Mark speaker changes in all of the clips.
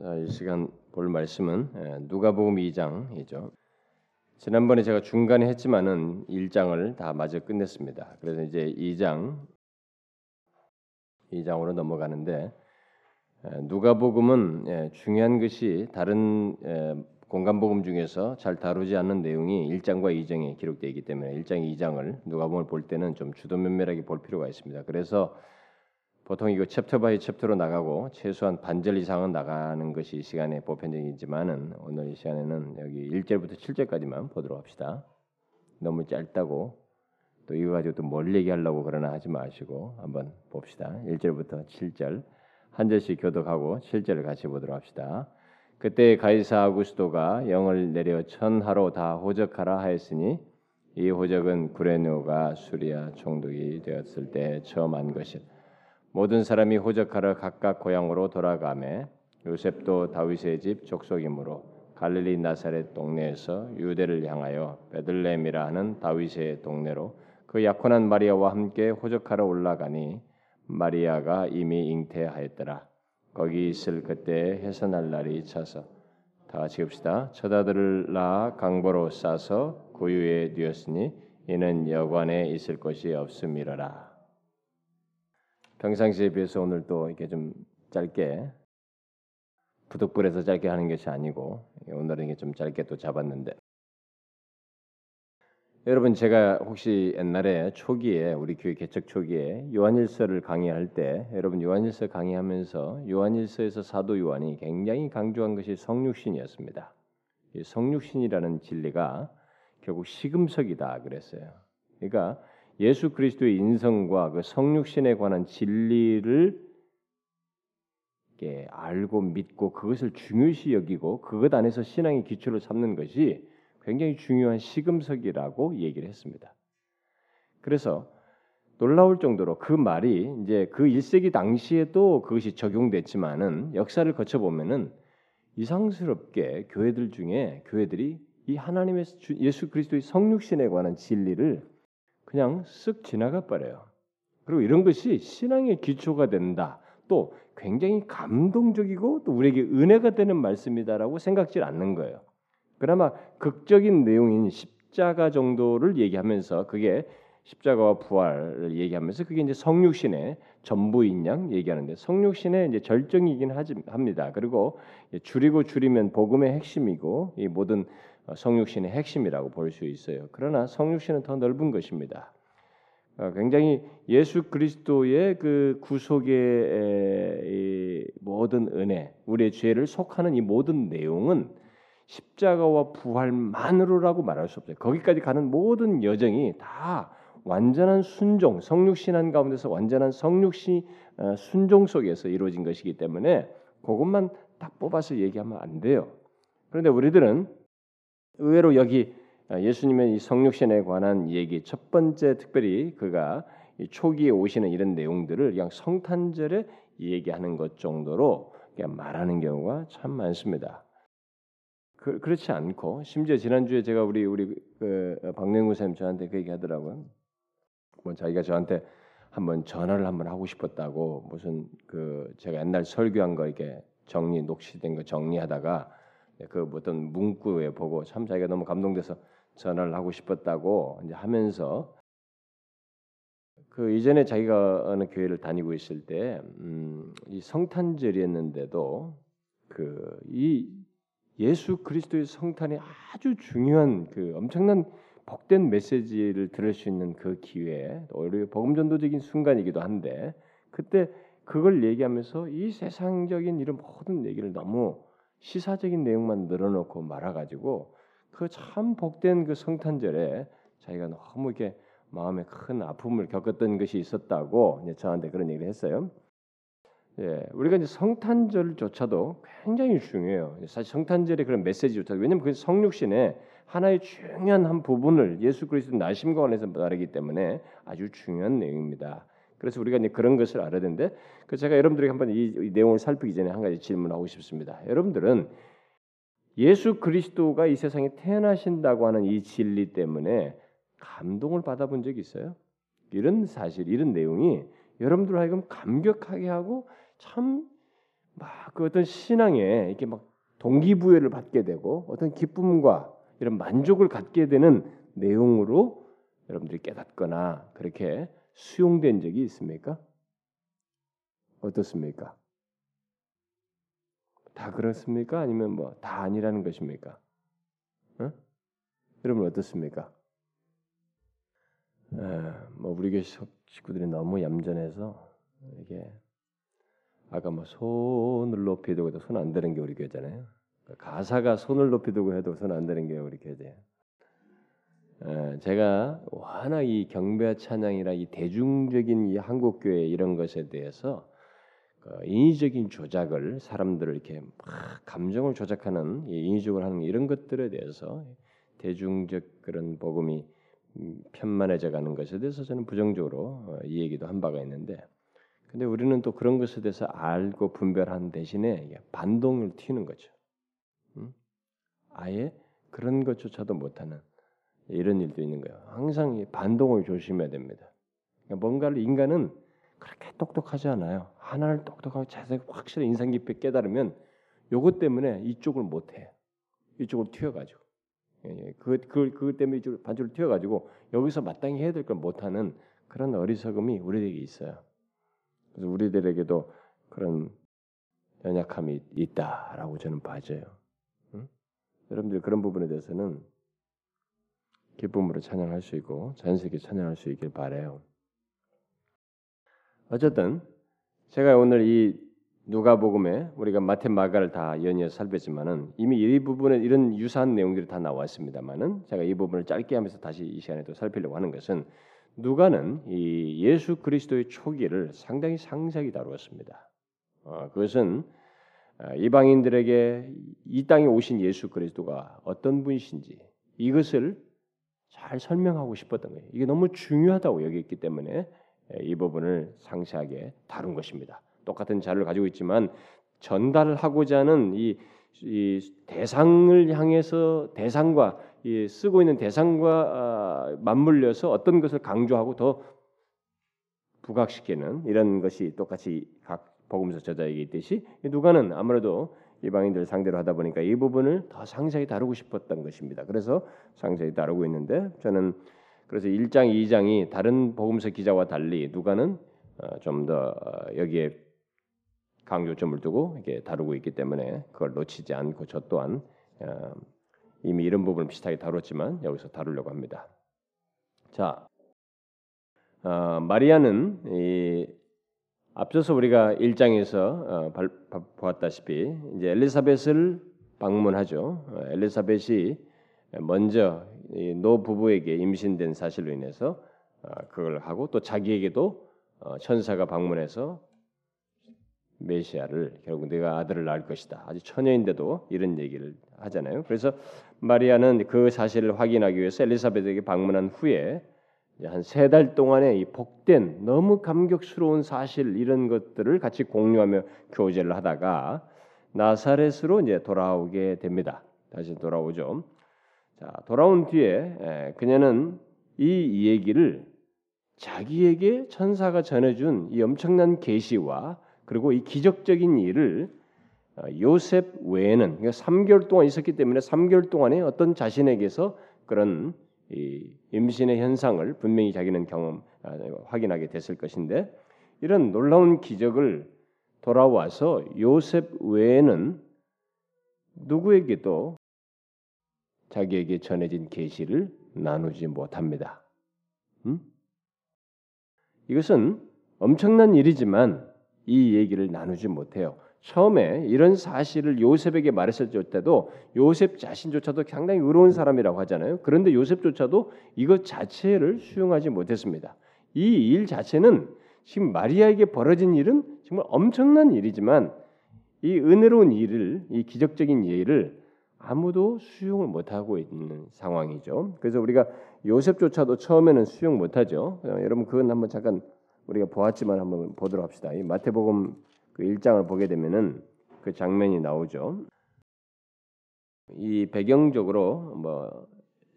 Speaker 1: 이 시간 볼 말씀은 예, 누가복음 2장이죠. 지난번에 제가 중간에 했지만은 1장을 다 마저 끝냈습니다. 그래서 이제 2장 2장으로 넘어가는데 예, 누가복음은 예, 중요한 것이 다른 공간복음 중에서 잘 다루지 않는 내용이 1장과 2장에 기록되어 있기 때문에 1장, 2장을 누가복음을 볼 때는 좀 주도면밀하게 볼 필요가 있습니다. 그래서 보통 이거 chapter by chapter로 나가고 최소한 반절 이상은 나가는 것이 이 시간에 보편적이지만은 오늘 이 시간에는 여기 1절부터 7절까지만 보도록 합시다. 너무 짧다고 또 이거 가지고 또 뭘 얘기하려고 그러나 하지 마시고 한번 봅시다. 1절부터 7절 한 절씩 교독하고 7절을 같이 보도록 합시다. 그때 가이사 아구스도가 영을 내려 천하로 다 호적하라 하였으니 이 호적은 구레노가 수리아 총독이 되었을 때 처음 한 것이라. 모든 사람이 호적하러 각각 고향으로 돌아가매 요셉도 다윗의 집 족속이므로 갈릴리 나사렛 동네에서 유대를 향하여 베들레헴이라 하는 다윗의 동네로 그 약혼한 마리아와 함께 호적하러 올라가니 마리아가 이미 잉태하였더라. 거기 있을 그때 해산할 날이 차서 다 같이 읍시다. 처자들을 낳아 강보로 싸서 고유에 뉘었으니 이는 여관에 있을 것이 없음이러라. 평상시에 비해서 오늘 또 이렇게 좀 짧게 부득불에서 짧게 하는 것이 아니고 오늘은 이게 좀 짧게 또 잡았는데 여러분 제가 혹시 옛날에 초기에 우리 교회 개척 초기에 요한일서를 강의할 때 여러분 요한일서 강의하면서 요한일서에서 사도 요한이 굉장히 강조한 것이 성육신이었습니다. 이 성육신이라는 진리가 결국 시금석이다 그랬어요. 그러니까 예수 그리스도의 인성과 그 성육신에 관한 진리를 알고 믿고 그것을 중요시 여기고 그것 안에서 신앙의 기초를 삼는 것이 굉장히 중요한 시금석이라고 얘기를 했습니다. 그래서 놀라울 정도로 그 말이 이제 그 1세기 당시에도 그것이 적용됐지만은 역사를 거쳐 보면은 이상스럽게 교회들 중에 교회들이 이 하나님의 예수 그리스도의 성육신에 관한 진리를 그냥 쓱 지나가 버려요. 그리고 이런 것이 신앙의 기초가 된다. 또 굉장히 감동적이고 또 우리에게 은혜가 되는 말씀이다라고 생각지 않는 거예요. 그나마 극적인 내용인 십자가 정도를 얘기하면서 그게 십자가와 부활을 얘기하면서 그게 이제 성육신의 전부인 양 얘기하는데 성육신의 이제 절정이긴 하지, 합니다. 그리고 줄이고 줄이면 복음의 핵심이고 이 모든 어, 성육신의 핵심이라고 볼 수 있어요. 그러나 성육신은 더 넓은 것입니다. 어, 굉장히 예수 그리스도의 그 구속의 모든 은혜, 우리의 죄를 속하는 이 모든 내용은 십자가와 부활만으로라고 말할 수 없어요. 거기까지 가는 모든 여정이 다 완전한 순종, 성육신한 가운데서 완전한 성육신 어, 순종 속에서 이루어진 것이기 때문에 그것만 딱 뽑아서 얘기하면 안 돼요. 그런데 우리들은 의외로 여기 아, 예수님의 이 성육신에 관한 얘기 첫 번째 특별히 그가 초기에 오시는 이런 내용들을 그냥 성탄절에 얘기하는 것 정도로 그냥 말하는 경우가 참 많습니다. 그, 렇지 않고 심지어 지난주에 제가 우리 우리 그 박명구 쌤 저한테 그 얘기하더라고요. 뭐 자기가 저한테 한번 전화를 한번 하고 싶었다고 무슨 그 제가 옛날 설교한 거 이렇게 정리 녹취된 거 정리하다가 네, 그 어떤 문구에 보고 참 자기가 너무 감동돼서 전화를 하고 싶었다고 이제 하면서 그 이전에 자기가 어느 교회를 다니고 있을 때, 음, 이 성탄절이었는데도 그 이 예수 그리스도의 성탄이 아주 중요한 그 엄청난 복된 메시지를 들을 수 있는 그 기회, 오히려 복음 전도적인 순간이기도 한데 그때 그걸 얘기하면서 이 세상적인 이런 모든 얘기를 너무 시사적인 내용만 늘어놓고 말아가지고 그 참 복된 그 성탄절에 자기가 너무 이렇게 마음에 큰 아픔을 겪었던 것이 있었다고 이제 저한테 그런 얘기를 했어요. 예, 우리가 이제 성탄절조차도 굉장히 중요해요. 사실 성탄절의 그런 메시지조차 왜냐하면 그 성육신의 하나의 중요한 한 부분을 예수 그리스도 나심과 관해서 말하기 때문에 아주 중요한 내용입니다. 그래서 우리가 이제 그런 것을 알아야 되는데 그 제가 여러분들에게 한번 이, 이 내용을 살피기 전에 한 가지 질문하고 싶습니다. 여러분들은 예수 그리스도가 이 세상에 태어나신다고 하는 이 진리 때문에 감동을 받아본 적이 있어요? 이런 사실, 이런 내용이 여러분들 하여금 감격하게 하고 참 막 그 어떤 신앙에 이렇게 막 동기부여를 받게 되고 어떤 기쁨과 이런 만족을 갖게 되는 내용으로 여러분들이 깨닫거나 그렇게 수용된 적이 있습니까? 어떻습니까? 다 그렇습니까? 아니면 뭐 다 아니라는 것입니까? 어? 여러분 어떻습니까? 에, 뭐 우리 교회 식구들이 너무 얌전해서 이게 아까 뭐 손을 높이 들고 손안 드는 게 우리 교회잖아요. 가사가 손을 높이 들고 해도 손안 드는 게 우리 교회예요. 제가 워낙 이 경배 찬양이라 이 대중적인 이 한국 교회 이런 것에 대해서 그 인위적인 조작을 사람들을 이렇게 막 감정을 조작하는 인위적으로 하는 이런 것들에 대해서 대중적 그런 복음이 음, 편만해져 가는 것에 대해서 저는 부정적으로 어, 이 얘기도 한 바가 있는데 근데 우리는 또 그런 것에 대해서 알고 분별한 대신에 반동을 튀는 거죠. 음? 아예 그런 것조차도 못하는 이런 일도 있는 거예요. 항상 반동을 조심해야 됩니다. 그러니까 뭔가를 인간은 그렇게 똑똑하지 않아요. 하나를 똑똑하고 자세히 확실히 인상 깊게 깨달으면 요것 때문에 이쪽을 못 해. 이쪽을 튀어가지고. 예, 예. 그, 그, 그 때문에 이쪽 반쪽을 튀어가지고 여기서 마땅히 해야 될 걸 못하는 그런 어리석음이 우리에게 있어요. 그래서 우리들에게도 그런 연약함이 있다라고 저는 봐져요. 응? 여러분들 그런 부분에 대해서는 기쁨으로 찬양할 수 있고 자연스럽게 찬양할 수 있길 바래요. 어쨌든 제가 오늘 이 누가복음에 우리가 마태 마가를 다 연이어 살폈지만은 이미 이 부분에 이런 유사한 내용들이 다 나왔습니다만은 제가 이 부분을 짧게 하면서 다시 이 시간에 또 살피려고 하는 것은 누가는 이 예수 그리스도의 초기를 상당히 상세하게 다루었습니다. 어, 그것은 어, 이방인들에게 이 땅에 오신 예수 그리스도가 어떤 분이신지 이것을 잘 설명하고 싶었던 거예요. 이게 너무 중요하다고 여겼기 때문에 이 부분을 상세하게 다룬 것입니다. 똑같은 자료를 가지고 있지만 전달하고자 하는 이, 이 대상을 향해서 대상과 이 쓰고 있는 대상과 아, 맞물려서 어떤 것을 강조하고 더 부각시키는 이런 것이 똑같이 각 복음서 저자에게 있듯이 누가는 아무래도 이방인들 상대로 하다 보니까 이 부분을 더 상세히 다루고 싶었던 것입니다. 그래서 상세히 다루고 있는데 저는 그래서 1장, 2장이 다른 복음서 기자와 달리 누가는 어, 좀더 어, 여기에 강조점을 두고 이렇게 다루고 있기 때문에 그걸 놓치지 않고 저 또한 어, 이미 이런 부분을 비슷하게 다뤘지만 여기서 다루려고 합니다. 자, 어, 마리아는 이 앞서서 우리가 1장에서 어, 보았다시피 이제 엘리사벳을 방문하죠. 어, 엘리사벳이 먼저 노 부부에게 임신된 사실로 인해서 어, 그걸 하고 또 자기에게도 어, 천사가 방문해서 메시아를 결국 내가 아들을 낳을 것이다. 아주 처녀인데도 이런 얘기를 하잖아요. 그래서 마리아는 그 사실을 확인하기 위해서 엘리사벳에게 방문한 후에 한 세 달 동안의 이 복된 너무 감격스러운 사실 이런 것들을 같이 공유하며 교제를 하다가 나사렛으로 이제 돌아오게 됩니다. 다시 돌아오죠. 자, 돌아온 뒤에 그녀는 이 얘기를 자기에게 천사가 전해준 이 엄청난 계시와 그리고 이 기적적인 일을 어, 요셉 외에는 그러니까 3개월 동안 있었기 때문에 3개월 동안에 어떤 자신에게서 그런 임신의 현상을 분명히 자기는 경험 아, 확인하게 됐을 것인데 이런 놀라운 기적을 돌아와서 요셉 외에는 누구에게도 자기에게 전해진 계시를 나누지 못합니다. 음? 이것은 엄청난 일이지만 이 얘기를 나누지 못해요. 처음에 이런 사실을 요셉에게 말했을 때도 요셉 자신조차도 상당히 의로운 사람이라고 하잖아요. 그런데 요셉조차도 이것 자체를 수용하지 못했습니다. 이 일 자체는 지금 마리아에게 벌어진 일은 정말 엄청난 일이지만 이 은혜로운 일을 이 기적적인 일을 아무도 수용을 못하고 있는 상황이죠. 그래서 우리가 요셉조차도 처음에는 수용 못하죠. 어, 여러분 그건 한번 잠깐 우리가 보았지만 한번 보도록 합시다. 이 마태복음 그 1장을 보게 되면은 그 장면이 나오죠. 이 배경적으로 뭐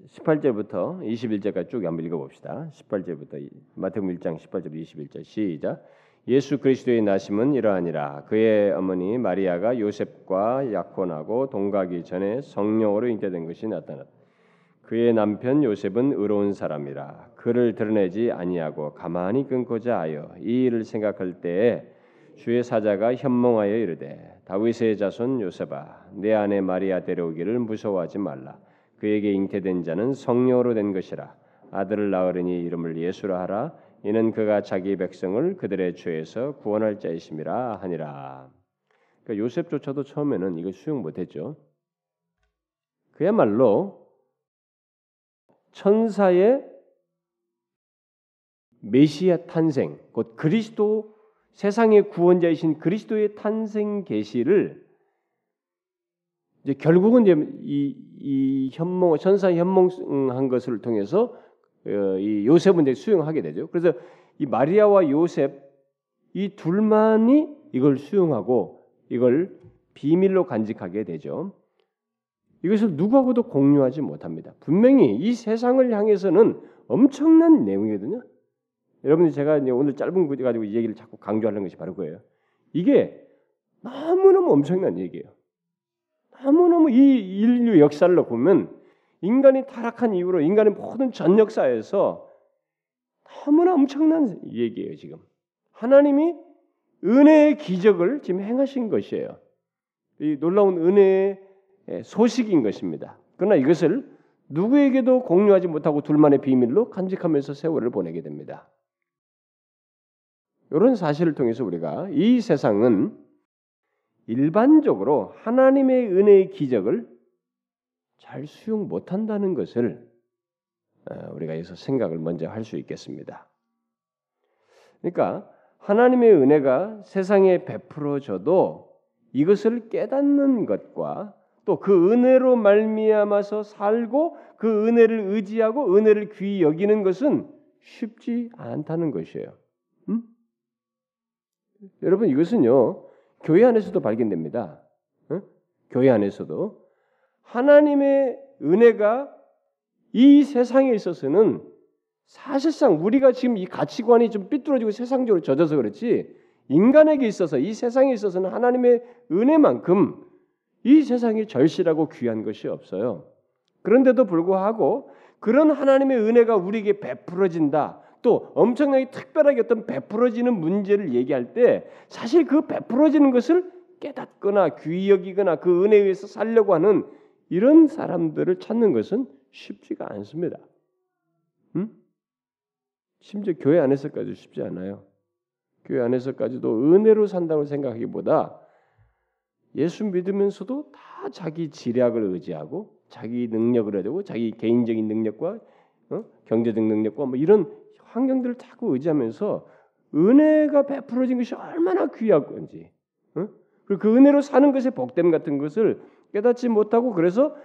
Speaker 1: 18절부터 21절까지 쭉 한번 읽어봅시다. 18절부터 마태복음 1장 18절 21절 시작. 예수 그리스도의 나심은 이러하니라. 그의 어머니 마리아가 요셉과 약혼하고 동가기 전에 성령으로 잉태된 것이 나타났다. 그의 남편 요셉은 의로운 사람이라 그를 드러내지 아니하고 가만히 끊고자 하여 이 일을 생각할 때에 주의 사자가 현몽하여 이르되 다윗의 자손 요셉아 내 아내 마리아 데려오기를 무서워하지 말라 그에게 잉태된 자는 성령으로 된 것이라 아들을 낳으리니 이름을 예수라 하라 이는 그가 자기 백성을 그들의 죄에서 구원할 자이심이라 하니라. 그러니까 요셉조차도 처음에는 이걸 수용 못했죠. 그야말로 천사의 메시아 탄생, 곧 그리스도 세상의 구원자이신 그리스도의 탄생 계시를 이제 결국은 이제 이, 이 현몽 천사 현몽한 것을 통해서 어, 이 요셉은 이제 수용하게 되죠. 그래서 이 마리아와 요셉 이 둘만이 이걸 수용하고 이걸 비밀로 간직하게 되죠. 이것을 누구하고도 공유하지 못합니다. 분명히 이 세상을 향해서는 엄청난 내용이거든요. 여러분들 제가 오늘 짧은 구절 가지고 이 얘기를 자꾸 강조하는 것이 바로 그예요. 이게 너무너무 엄청난 얘기예요. 너무너무 이 인류 역사를 보면 인간이 타락한 이후로 인간의 모든 전 역사에서 너무나 엄청난 얘기예요, 지금. 하나님이 은혜의 기적을 지금 행하신 것이에요. 이 놀라운 은혜의 소식인 것입니다. 그러나 이것을 누구에게도 공유하지 못하고 둘만의 비밀로 간직하면서 세월을 보내게 됩니다. 이런 사실을 통해서 우리가 이 세상은 일반적으로 하나님의 은혜의 기적을 잘 수용 못한다는 것을 어, 우리가 여기서 생각을 먼저 할 수 있겠습니다. 그러니까 하나님의 은혜가 세상에 베풀어져도 이것을 깨닫는 것과 또 그 은혜로 말미암아서 살고 그 은혜를 의지하고 은혜를 귀히 여기는 것은 쉽지 않다는 것이에요. 음? 여러분 이것은요 교회 안에서도 발견됩니다. 어? 교회 안에서도 하나님의 은혜가 이 세상에 있어서는 사실상 우리가 지금 이 가치관이 좀 삐뚤어지고 세상적으로 젖어서 그렇지 인간에게 있어서 이 세상에 있어서는 하나님의 은혜만큼 이 세상이 절실하고 귀한 것이 없어요. 그런데도 불구하고 그런 하나님의 은혜가 우리에게 베풀어진다. 또 엄청나게 특별하게 어떤 베풀어지는 문제를 얘기할 때 사실 그 베풀어지는 것을 깨닫거나 귀히 여기거나 그 은혜에 의해서 살려고 하는 이런 사람들을 찾는 것은 쉽지가 않습니다. 음? 심지어 교회 안에서까지도 쉽지 않아요. 교회 안에서까지도 은혜로 산다고 생각하기보다 예수 믿으면서도 다 자기 지략을 의지하고 자기 능력을 해야고 자기 개인적인 능력과 어? 경제적 능력과 뭐 이런 환경들을 자꾸 의지하면서 은혜가 베풀어진 것이 얼마나 귀한 건지 어? 그리고 그 은혜로 사는 것의 복됨 같은 것을 깨닫지 못하고 그래서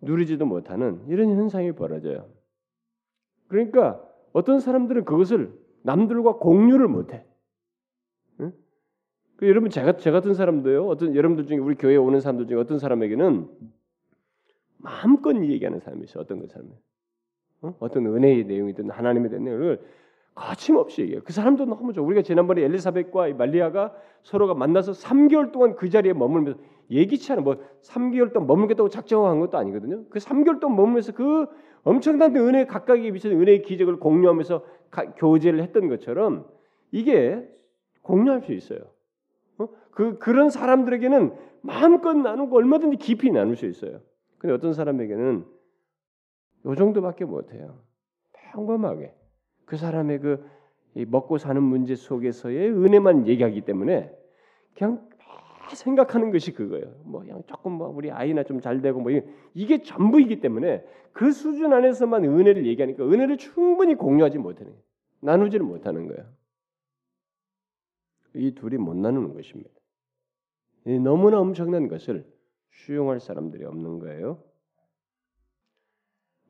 Speaker 1: 누리지도 못하는 이런 현상이 벌어져요. 그러니까 어떤 사람들은 그것을 남들과 공유를 못해. 응? 그 여러분 제가 제 같은 사람도요. 어떤 여러분들 중에 우리 교회에 오는 사람들 중에 어떤 사람에게는 마음껏 얘기하는 사람이 있어요. 어떤 그 사람은 어? 어떤 은혜의 내용이든 하나님의 내용을 거침없이 얘기해요. 그 사람도 너무 좋아. 우리가 지난번에 엘리사벳과 말리아가 서로가 만나서 3개월 동안 그 자리에 머물면서 예기치 않은 뭐 3개월 동안 머물겠다고 작정한 것도 아니거든요. 그 3개월 동안 머물면서 그 엄청난 은혜 각각에 미치는 은혜의 기적을 공유하면서 가, 교제를 했던 것처럼 이게 공유할 수 있어요. 어? 그 그런 사람들에게는 마음껏 나누고 얼마든지 깊이 나눌 수 있어요. 근데 어떤 사람에게는 요 정도밖에 못 해요. 평범하게 그 사람의 그 먹고 사는 문제 속에서의 은혜만 얘기하기 때문에 그냥 생각하는 것이 그거예요. 뭐 그냥 조금 뭐 우리 아이나 좀 잘 되고 뭐 이게 전부이기 때문에 그 수준 안에서만 은혜를 얘기하니까 은혜를 충분히 공유하지 못하는 나누지를 못하는 거예요. 이 둘이 못 나누는 것입니다. 너무나 엄청난 것을 수용할 사람들이 없는 거예요.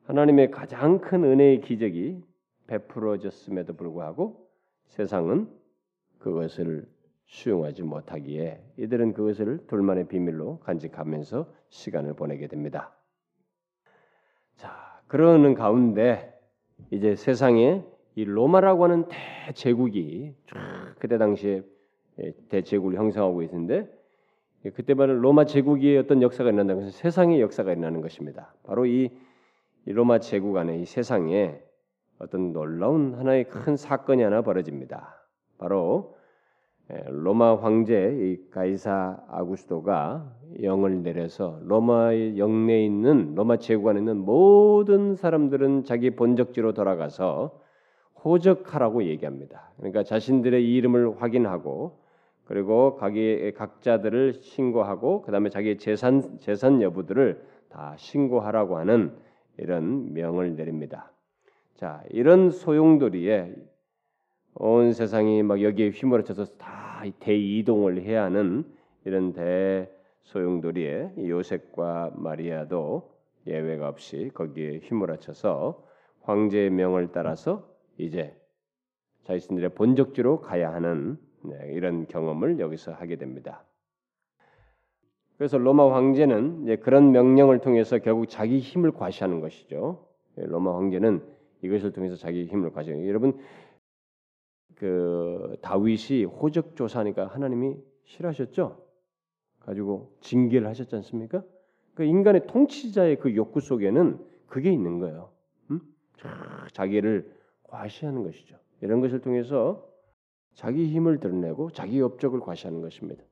Speaker 1: 하나님의 가장 큰 은혜의 기적이 베풀어졌음에도 불구하고 세상은 그것을 수용하지 못하기에 이들은 그것을 둘만의 비밀로 간직하면서 시간을 보내게 됩니다. 자, 그러는 가운데 이제 세상에 이 로마라고 하는 대제국이 쫙 그때 당시에 대제국을 형성하고 있는데 그때 말은 로마 제국의 어떤 역사가 일어난다는 것은 세상의 역사가 일어나는 것입니다. 바로 이 로마 제국 안에 이 세상에 어떤 놀라운 하나의 큰 사건이 하나 벌어집니다. 바로 로마 황제 이 가이사 아구스토가 영을 내려서 로마의 영내에 있는 로마 제국 안에 있는 모든 사람들은 자기 본적지로 돌아가서 호적하라고 얘기합니다. 그러니까 자신들의 이름을 확인하고 그리고 각기 각자들을 신고하고 그다음에 자기 재산 재산 여부들을 다 신고하라고 하는 이런 명을 내립니다. 자, 이런 소용돌이에 온 세상이 막 여기에 휘몰아쳐서 다 대이동을 해야 하는 이런 대소용돌이에 요셉과 마리아도 예외가 없이 거기에 휘몰아쳐서 황제의 명을 따라서 이제 자신들의 본적지로 가야 하는 네, 이런 경험을 여기서 하게 됩니다. 그래서 로마 황제는 그런 명령을 통해서 결국 자기 힘을 과시하는 것이죠. 예, 로마 황제는 이것을 통해서 자기 힘을 과시하는 여러분 그 다윗이 호적 조사하니까 하나님이 싫어하셨죠? 가지고 징계를 하셨지 않습니까? 그 인간의 통치자의 그 욕구 속에는 그게 있는 거예요. 음? 자기를 과시하는 것이죠. 이런 것을 통해서 자기 힘을 드러내고 자기 업적을 과시하는 것입니다.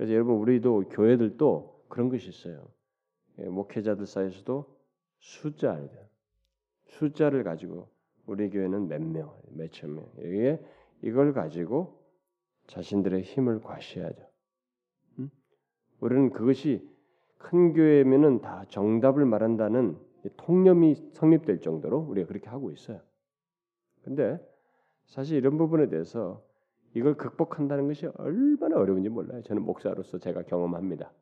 Speaker 1: 그래서 여러분 우리도 교회들도 그런 것이 있어요. 예, 목회자들 사이에서도 숫자 숫자를 가지고 우리 교회는 몇 명, 몇 천 명 이게 이걸 가지고 자신들의 힘을 과시하죠. 음? 우리는 그것이 큰 교회면은 다 정답을 말한다는 통념이 성립될 정도로 우리가 그렇게 하고 있어요. 근데 사실 이런 부분에 대해서 이걸 극복한다는 것이 얼마나 어려운지 몰라요. 저는 목사로서 제가 경험합니다.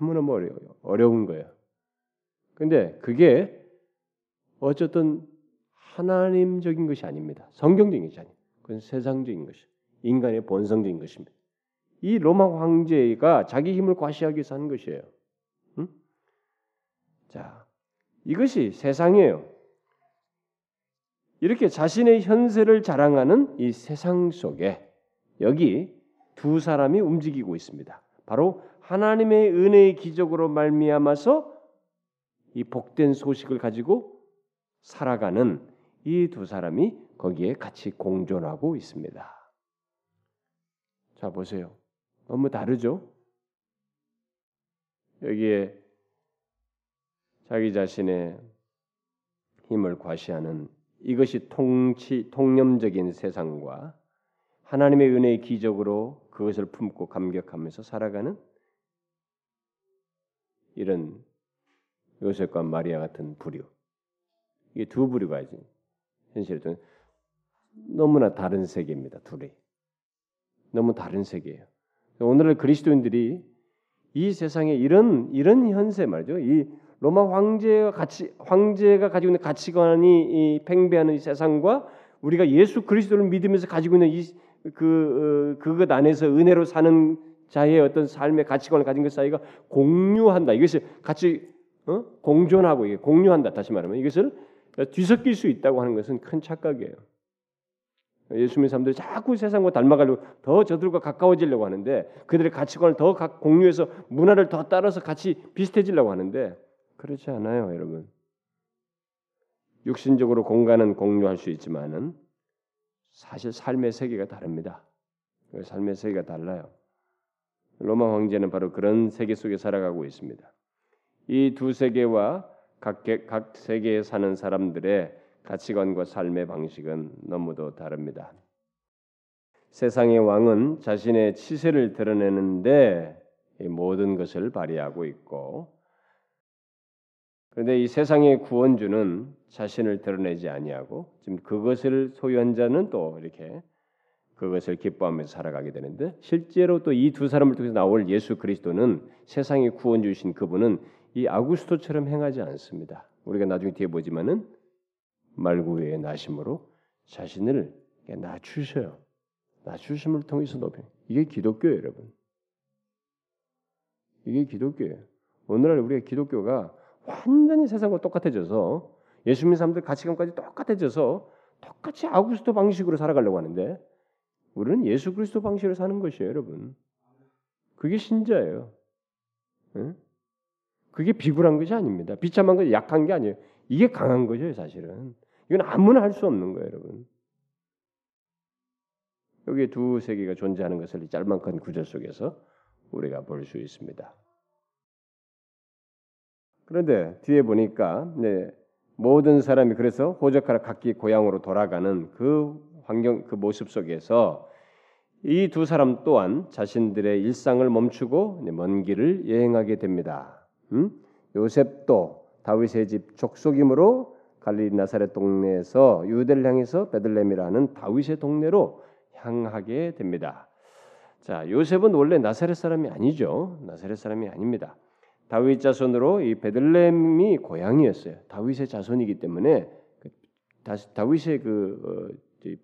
Speaker 1: 너무너무 어려워요. 어려운 거예요. 근데 그게 어쨌든 하나님적인 것이 아닙니다. 성경적인 것이 아니에요. 그건 세상적인 것이 인간의 본성적인 것입니다. 이 로마 황제가 자기 힘을 과시하기 위해서 하는 것이에요. 응? 자, 이것이 세상이에요. 이렇게 자신의 현세를 자랑하는 이 세상 속에 여기 두 사람이 움직이고 있습니다. 바로 하나님의 은혜의 기적으로 말미암아서 이 복된 소식을 가지고 살아가는 이 두 사람이 거기에 같이 공존하고 있습니다. 자 보세요. 너무 다르죠? 여기에 자기 자신의 힘을 과시하는 이것이 통치 통념적인 세상과 하나님의 은혜의 기적으로 그것을 품고 감격하면서 살아가는 이런 요셉과 마리아 같은 부류 이게 두 부류가 이제 현실에 좀 너무나 다른 세계입니다. 둘이 너무 다른 세계예요. 오늘날 그리스도인들이 이 세상에 이런 이런 현세 말이죠. 이 로마 황제가 가치 황제가 가지고 있는 가치관이 이 팽배하는 이 세상과 우리가 예수 그리스도를 믿으면서 가지고 있는 이그 어, 그것 안에서 은혜로 사는 자의 어떤 삶의 가치관을 가진 것 사이가 공유한다. 이것이 같이 어? 공존하고 이게 공유한다. 다시 말하면 이것을 뒤섞일 수 있다고 하는 것은 큰 착각이에요. 예수 믿는 사람들이 자꾸 세상과 닮아가려고 더 저들과 가까워지려고 하는데 그들의 가치관을 더 공유해서 문화를 더 따라서 같이 비슷해지려고 하는데 그렇지 않아요, 여러분. 육신적으로 공간은 공유할 수 있지만은 사실 삶의 세계가 다릅니다. 삶의 세계가 달라요. 로마 황제는 바로 그런 세계 속에 살아가고 있습니다. 이 두 세계와 각, 각 세계에 사는 사람들의 가치관과 삶의 방식은 너무도 다릅니다. 세상의 왕은 자신의 치세를 드러내는데 모든 것을 발휘하고 있고 그런데 이 세상의 구원주는 자신을 드러내지 아니하고 지금 그것을 소유한 자는 또 이렇게 그것을 기뻐하면서 살아가게 되는데 실제로 또 이 두 사람을 통해서 나올 예수 그리스도는 세상의 구원주신 그분은 이 아구스토처럼 행하지 않습니다. 우리가 나중에 뒤에 보지만은 말구의 나심으로 자신을 낮추셔요. 낮추심을 통해서 높여. 이게 기독교예요, 여러분. 이게 기독교예요. 오늘날 우리가 기독교가 완전히 세상과 똑같아져서 예수 믿는 사람들 가치관까지 똑같아져서 똑같이 아우구스토 방식으로 살아가려고 하는데 우리는 예수 그리스도 방식으로 사는 것이에요, 여러분. 그게 신자예요. 응? 그게 비굴한 것이 아닙니다. 비참한 것이 약한 게 아니에요. 이게 강한 거죠, 사실은. 이건 아무나 할 수 없는 거예요, 여러분. 여기 두 세계가 존재하는 것을 짤막한 구절 속에서 우리가 볼 수 있습니다. 그런데 뒤에 보니까 네, 모든 사람이 그래서 호적하라 각기 고향으로 돌아가는 그 환경 그 모습 속에서 이 두 사람 또한 자신들의 일상을 멈추고 먼 길을 여행하게 됩니다. 음? 요셉도 다윗의 집 족속이므로 갈릴리 나사렛 동네에서 유대를 향해서 베들레헴이라는 다윗의 동네로 향하게 됩니다. 자, 요셉은 원래 나사렛 사람이 아니죠. 나사렛 사람이 아닙니다. 다윗 자손으로 이 베들레헴이 고향이었어요. 다윗의 자손이기 때문에 그 다윗의 그, 어,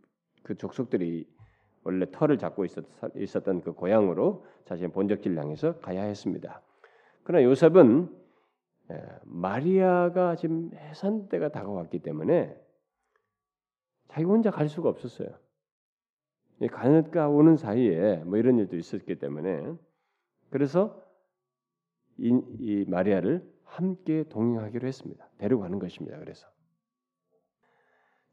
Speaker 1: 그 족속들이 원래 터를 잡고 있었, 던그 고향으로 자신의 본적지를 향해서 가야 했습니다. 그러나 요셉은 마리아가 지금 해산 때가 다가왔기 때문에 자기 혼자 갈 수가 없었어요. 가느가 오는 사이에 뭐 이런 일도 있었기 때문에 그래서 이, 이 마리아를 함께 동행하기로 했습니다. 데려가는 것입니다. 그래서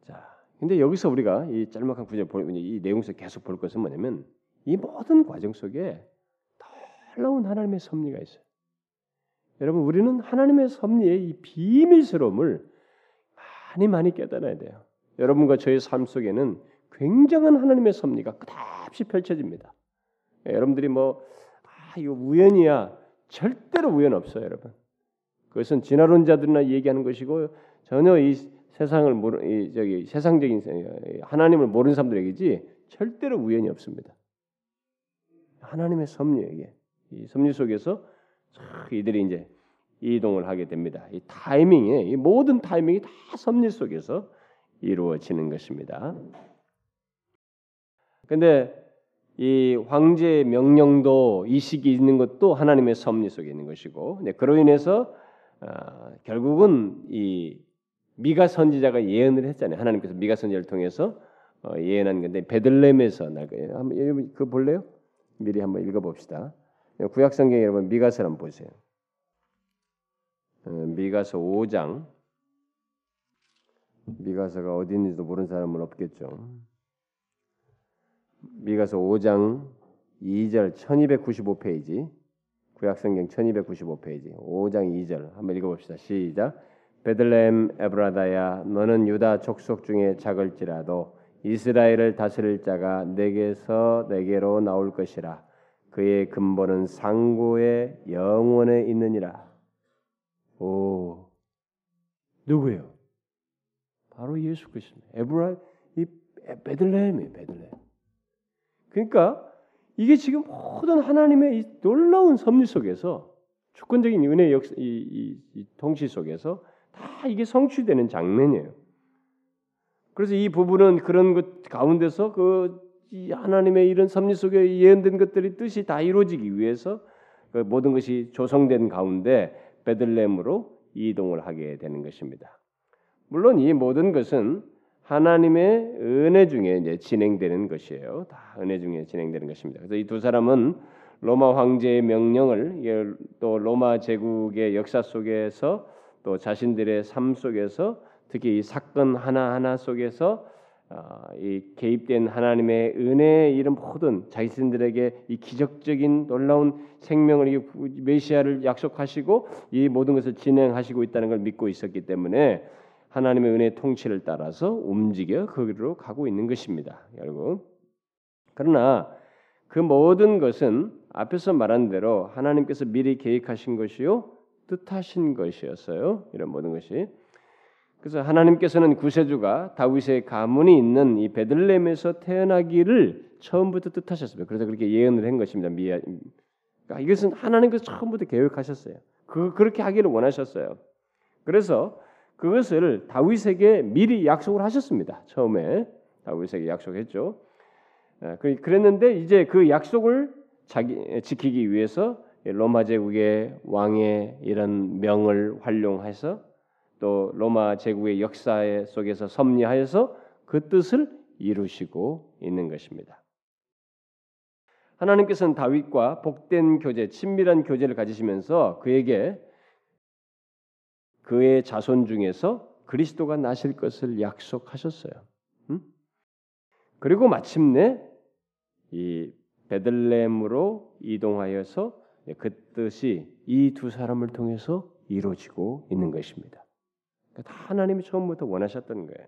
Speaker 1: 자, 근데 여기서 우리가 이 짤막한 구절 이 내용에서 계속 볼 것은 뭐냐면 이 모든 과정 속에 놀라운 하나님의 섭리가 있어요. 여러분 우리는 하나님의 섭리의 이 비밀스러움을 많이 많이 깨달아야 돼요. 여러분과 저의 삶 속에는 굉장한 하나님의 섭리가 끝없이 펼쳐집니다. 예, 여러분들이 뭐 아, 이거 우연이야 절대로 우연 없어요, 여러분. 그것은 진화론 자들이나 얘기하는 것이고 전혀 이 세상을 모르 이 저기 세상적인 하나님을 모르는 사람들에게지 절대로 우연이 없습니다. 하나님의 섭리에게 이 섭리 속에서 이들이 이제 이동을 하게 됩니다. 이 타이밍에 이 모든 타이밍이 다 섭리 속에서 이루어지는 것입니다. 근데 이 황제의 명령도 이 시기 있는 것도 하나님의 섭리 속에 있는 것이고, 네, 그로 인해서 어, 결국은 이 미가 선지자가 예언을 했잖아요. 하나님께서 미가 선지자를 통해서 어, 예언한 건데 베들렘에서 날 거예요. 한번 그 볼래요? 미리 한번 읽어봅시다. 구약 성경 여러분 미가서 한번 보세요. 어, 미가서 5장 미가서가 어디 있는지도 모르는 사람은 없겠죠. 미가서 5장 2절 1295페이지 구약성경 1295페이지 5장 2절 한번 읽어봅시다. 시작 베들레헴 에브라다야 너는 유다 족속 중에 작을지라도 이스라엘을 다스릴 자가 내게서 내게로 나올 것이라 그의 근본은 상고의 영원에 있느니라. 오 누구예요? 바로 예수 그리스도입니다. 에브라 이 베들레헴이에요. 베들레헴. 그러니까 이게 지금 모든 하나님의 이 놀라운 섭리 속에서 주권적인 은혜 역 이, 이, 이 통치 속에서 다 이게 성취되는 장면이에요. 그래서 이 부분은 그런 것 가운데서 그 하나님의 이런 섭리 속에 예언된 것들이 뜻이 다 이루어지기 위해서 그 모든 것이 조성된 가운데 베들렘으로 이동을 하게 되는 것입니다. 물론 이 모든 것은 하나님의 은혜 중에 이제 진행되는 것이에요. 다 은혜 중에 진행되는 것입니다. 그래서 이 두 사람은 로마 황제의 명령을 또 로마 제국의 역사 속에서 또 자신들의 삶 속에서 특히 이 사건 하나 하나 속에서 어, 이 개입된 하나님의 은혜의 이런 모든 자신들에게 이 기적적인 놀라운 생명을 이 메시아를 약속하시고 이 모든 것을 진행하시고 있다는 걸 믿고 있었기 때문에 하나님의 은혜 통치를 따라서 움직여 거기로 가고 있는 것입니다. 결국 그러나 그 모든 것은 앞에서 말한 대로 하나님께서 미리 계획하신 것이요 뜻하신 것이었어요. 이런 모든 것이 그래서 하나님께서는 구세주가 다윗의 가문이 있는 이 베들레헴에서 태어나기를 처음부터 뜻하셨습니다. 그래서 그렇게 예언을 한 것입니다. 미야, 그러니까 이것은 하나님께서 처음부터 계획하셨어요. 그 그렇게 하기를 원하셨어요. 그래서 그것을 다윗에게 미리 약속을 하셨습니다. 처음에 다윗에게 약속했죠. 아, 그, 그랬는데 이제 그 약속을 자기 지키기 위해서 로마 제국의 왕의 이런 명을 활용해서 또 로마 제국의 역사 속에서 섭리하여서 그 뜻을 이루시고 있는 것입니다. 하나님께서는 다윗과 복된 교제, 친밀한 교제를 가지시면서 그에게 그의 자손 중에서 그리스도가 나실 것을 약속하셨어요. 음? 그리고 마침내 이 베들레헴으로 이동하여서 그 뜻이 이 두 사람을 통해서 이루어지고 있는 것입니다. 그러니까 다 하나님이 처음부터 원하셨던 거예요.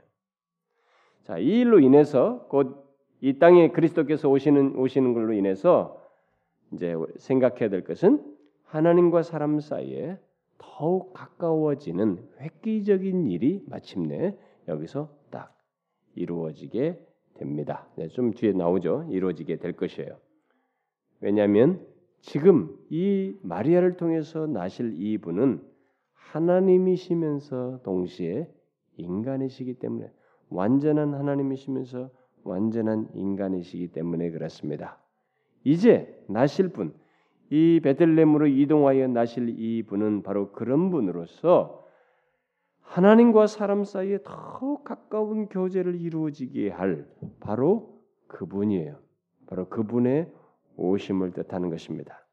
Speaker 1: 자, 이 일로 인해서 곧 이 땅에 그리스도께서 오시는 오시는 걸로 인해서 이제 생각해야 될 것은 하나님과 사람 사이에 더욱 가까워지는 획기적인 일이 마침내 여기서 딱 이루어지게 됩니다. 네, 좀 뒤에 나오죠. 이루어지게 될 것이에요. 왜냐하면 지금 이 마리아를 통해서 나실 이분은 하나님이시면서 동시에 인간이시기 때문에 완전한 하나님이시면서 완전한 인간이시기 때문에 그렇습니다. 이제 나실 분, 이 베들렘으로 이동하여 나실 이 분은 바로 그런 분으로서 하나님과 사람 사이에 더 가까운 교제를 이루어지게 할 바로 그분이에요. 바로 그분의 오심을 뜻하는 것입니다.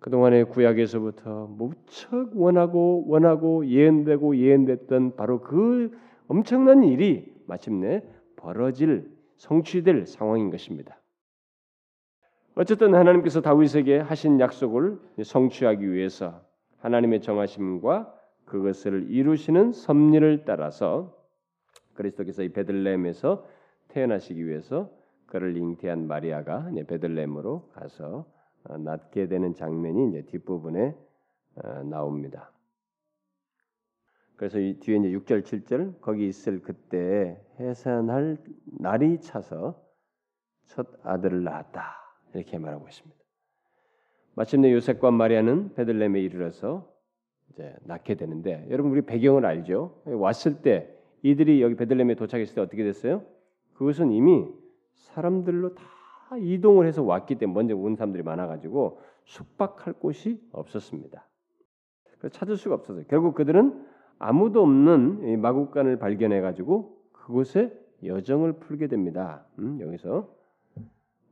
Speaker 1: 그동안의 구약에서부터 무척 원하고 원하고 예언되고 예언됐던 바로 그 엄청난 일이 마침내 벌어질 성취될 상황인 것입니다. 어쨌든 하나님께서 다윗에게 하신 약속을 성취하기 위해서 하나님의 정하심과 그것을 이루시는 섭리를 따라서 그리스도께서 이 베들레헴에서 태어나시기 위해서 그를 잉태한 마리아가 베들레헴으로 가서 어, 낳게 되는 장면이 이제 뒷부분에 어, 나옵니다. 그래서 이 뒤에 이제 6절 7절 거기 있을 그때 해산할 날이 차서 첫 아들을 낳았다. 이렇게 말하고 있습니다. 마침내 요셉과 마리아는 베들레헴에 이르러서 이제 낳게 되는데 여러분 우리 배경을 알죠? 왔을 때 이들이 여기 베들레헴에 도착했을 때 어떻게 됐어요? 그것은 이미 사람들로 다 이동을 해서 왔기 때문에 먼저 온 사람들이 많아가지고 숙박할 곳이 없었습니다. 찾을 수가 없었어요. 결국 그들은 아무도 없는 마국간을 발견해가지고 그곳에 여정을 풀게 됩니다. 음, 여기서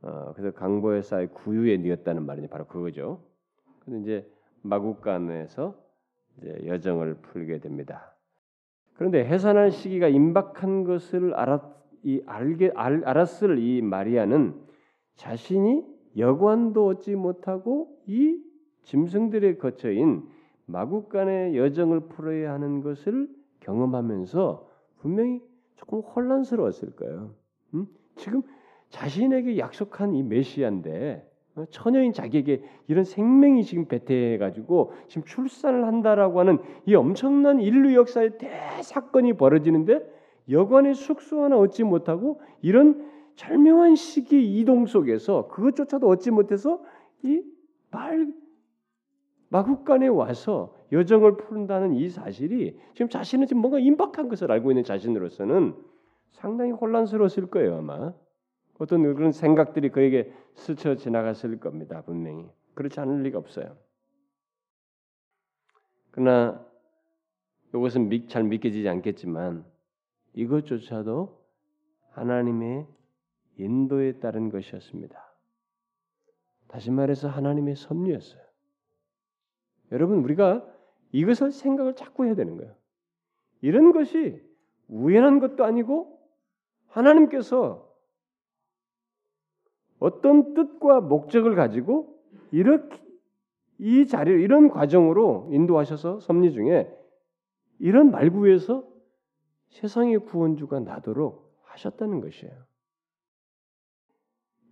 Speaker 1: 어, 그래서 강보에사의 구유에 뉘었다는 말이 바로 그거죠. 근데 이제 마국간에서 이제 여정을 풀게 됩니다. 그런데 해산할 시기가 임박한 것을 알았 이 알게 알, 알았을 이 마리아는 자신이 여관도 얻지 못하고 이 짐승들의 거처인 마국간의 여정을 풀어야 하는 것을 경험하면서 분명히 조금 혼란스러웠을 거예요. 음? 지금 자신에게 약속한 이 메시아인데 어, 처녀인 자기에게 이런 생명이 지금 배태해 가지고 지금 출산을 한다라고 하는 이 엄청난 인류 역사의 대사건이 벌어지는데 여관의 숙소 하나 얻지 못하고 이런 절묘한 시기 이동 속에서 그것조차도 얻지 못해서 이 말 마국간에 와서 여정을 푸른다는 이 사실이 지금 자신은 지금 뭔가 임박한 것을 알고 있는 자신으로서는 상당히 혼란스러웠을 거예요 아마. 어떤 그런 생각들이 그에게 스쳐 지나갔을 겁니다. 분명히 그렇지 않을 리가 없어요. 그러나 이것은 잘 믿겨지지 않겠지만 이것조차도 하나님의 인도에 따른 것이었습니다. 다시 말해서 하나님의 섭리였어요. 여러분 우리가 이것을 생각을 자꾸 해야 되는 거예요. 이런 것이 우연한 것도 아니고 하나님께서 어떤 뜻과 목적을 가지고 이렇게 이 자료 이런 과정으로 인도하셔서 섭리 중에 이런 말구에서 세상의 구원주가 나도록 하셨다는 것이에요.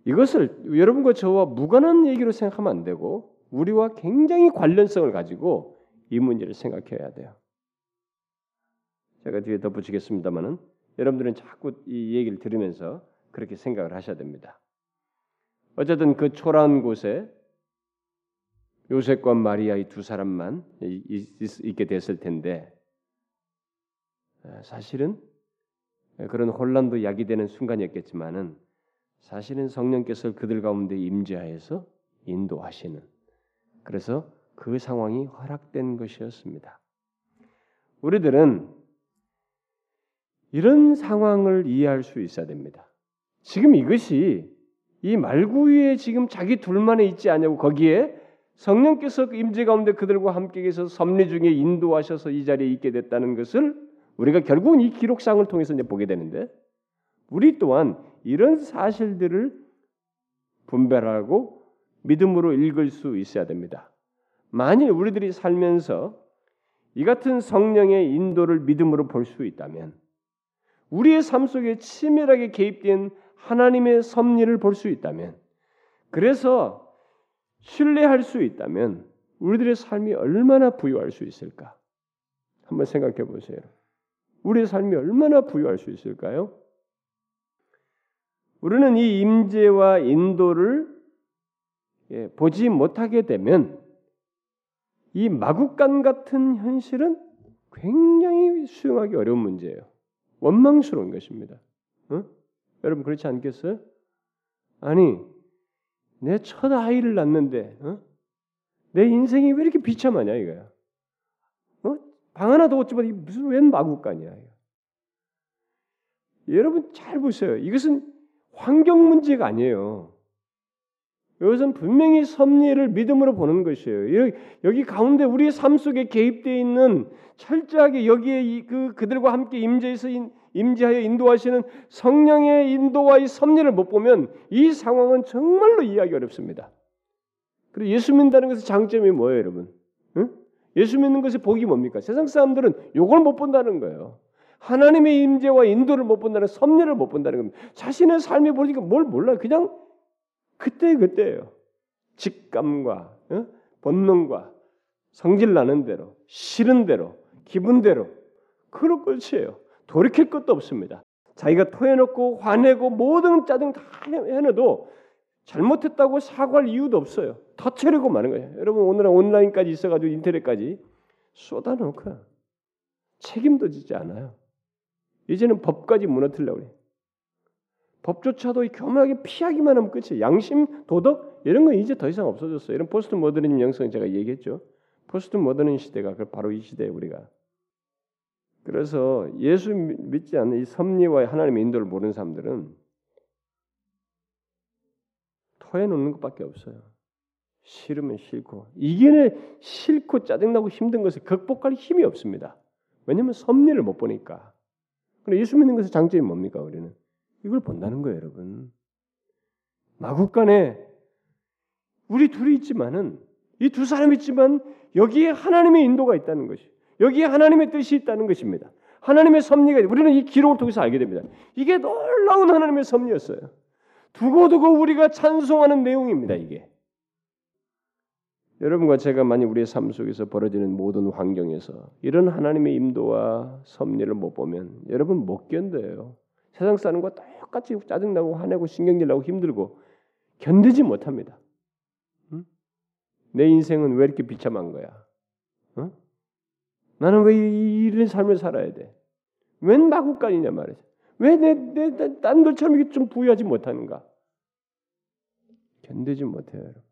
Speaker 1: 이것을 여러분과 저와 무관한 얘기로 생각하면 안 되고 우리와 굉장히 관련성을 가지고 이 문제를 생각해야 돼요. 제가 뒤에 덧붙이겠습니다만은 여러분들은 자꾸 이 얘기를 들으면서 그렇게 생각을 하셔야 됩니다. 어쨌든 그 초라한 곳에 요셉과 마리아 이 두 사람만 있게 됐을 텐데 사실은 그런 혼란도 야기되는 순간이었겠지만은 사실은 성령께서 그들 가운데 임재하여서 인도하시는 그래서 그 상황이 허락된 것이었습니다. 우리들은 이런 상황을 이해할 수 있어야 됩니다. 지금 이것이 이 말구위에 지금 자기 둘만에 있지 않냐고 거기에 성령께서 그 임재 가운데 그들과 함께 계셔서 섭리 중에 인도하셔서 이 자리에 있게 됐다는 것을 우리가 결국은 이 기록상을 통해서 이제 보게 되는데 우리 또한 이런 사실들을 분별하고 믿음으로 읽을 수 있어야 됩니다. 만일 우리들이 살면서 이 같은 성령의 인도를 믿음으로 볼 수 있다면 우리의 삶 속에 치밀하게 개입된 하나님의 섭리를 볼 수 있다면 그래서 신뢰할 수 있다면 우리들의 삶이 얼마나 부유할 수 있을까? 한번 생각해 보세요. 우리의 삶이 얼마나 부유할 수 있을까요? 우리는 이 임재와 인도를 예, 보지 못하게 되면 이 마국간 같은 현실은 굉장히 수용하기 어려운 문제예요. 원망스러운 것입니다. 어? 여러분 그렇지 않겠어요? 아니 내 첫 아이를 낳는데 어? 내 인생이 왜 이렇게 비참하냐 이거야. 어? 방 하나 더 얻지만 무슨 웬 마국간이야. 이거. 여러분 잘 보세요. 이것은 환경 문제가 아니에요. 이것은 분명히 섭리를 믿음으로 보는 것이에요. 여기, 여기 가운데 우리의 삶 속에 개입되어 있는 철저하게 여기에 그 그들과 함께 임재해서 임재하여 인도하시는 성령의 인도와 이 섭리를 못 보면 이 상황은 정말로 이해하기 어렵습니다. 그리고 예수 믿는다는 것의 장점이 뭐예요, 여러분? 응? 예수 믿는 것의 복이 뭡니까? 세상 사람들은 이걸 못 본다는 거예요. 하나님의 임재와 인도를 못 본다는 섭리를 못 본다는 겁니다. 자신의 삶이 보니까 뭘 몰라요. 그냥 그때 그때예요. 직감과 어? 본능과 성질 나는 대로, 싫은 대로, 기분대로 그럴 것이에요. 돌이킬 것도 없습니다. 자기가 토해놓고 화내고 모든 짜증 다 해내도 잘못했다고 사과할 이유도 없어요. 터트리고 마는 거예요. 여러분 오늘은 온라인까지 있어가지고 인터넷까지 쏟아놓고 책임도 지지 않아요. 이제는 법까지 무너뜨리려고 그래. 법조차도 교묘하게 피하기만 하면 끝이에요. 양심, 도덕 이런 건 이제 더 이상 없어졌어요. 이런 포스트 모더니즘 영성 제가 얘기했죠. 포스트 모더니 시대가 바로 이 시대에 우리가. 그래서 예수 믿지 않는 이 섭리와 하나님의 인도를 모르는 사람들은 토해 놓는 것밖에 없어요. 싫으면 싫고 이게 싫고 짜증나고 힘든 것을 극복할 힘이 없습니다. 왜냐하면 섭리를 못 보니까. 그럼 예수 믿는 것의 장점이 뭡니까 우리는? 이걸 본다는 거예요, 여러분. 마국간에 우리 둘이 있지만은 이 두 사람이 있지만 여기에 하나님의 인도가 있다는 것이, 여기에 하나님의 뜻이 있다는 것입니다. 하나님의 섭리가 우리는 이 기록을 통해서 알게 됩니다. 이게 놀라운 하나님의 섭리였어요. 두고두고 우리가 찬송하는 내용입니다. 이게 여러분과 제가 만약 우리의 삶 속에서 벌어지는 모든 환경에서 이런 하나님의 임도와 섭리를 못 보면 여러분 못 견뎌요. 세상 사는과 똑같이 짜증나고 화내고 신경질 나고 힘들고 견디지 못합니다. 응? 내 인생은 왜 이렇게 비참한 거야? 응? 나는 왜 이런 삶을 살아야 돼? 웬 마구간이냐 말이죠. 왜 내내 딴들처럼 이게 좀 부유하지 못하는가? 견디지 못해요, 여러분.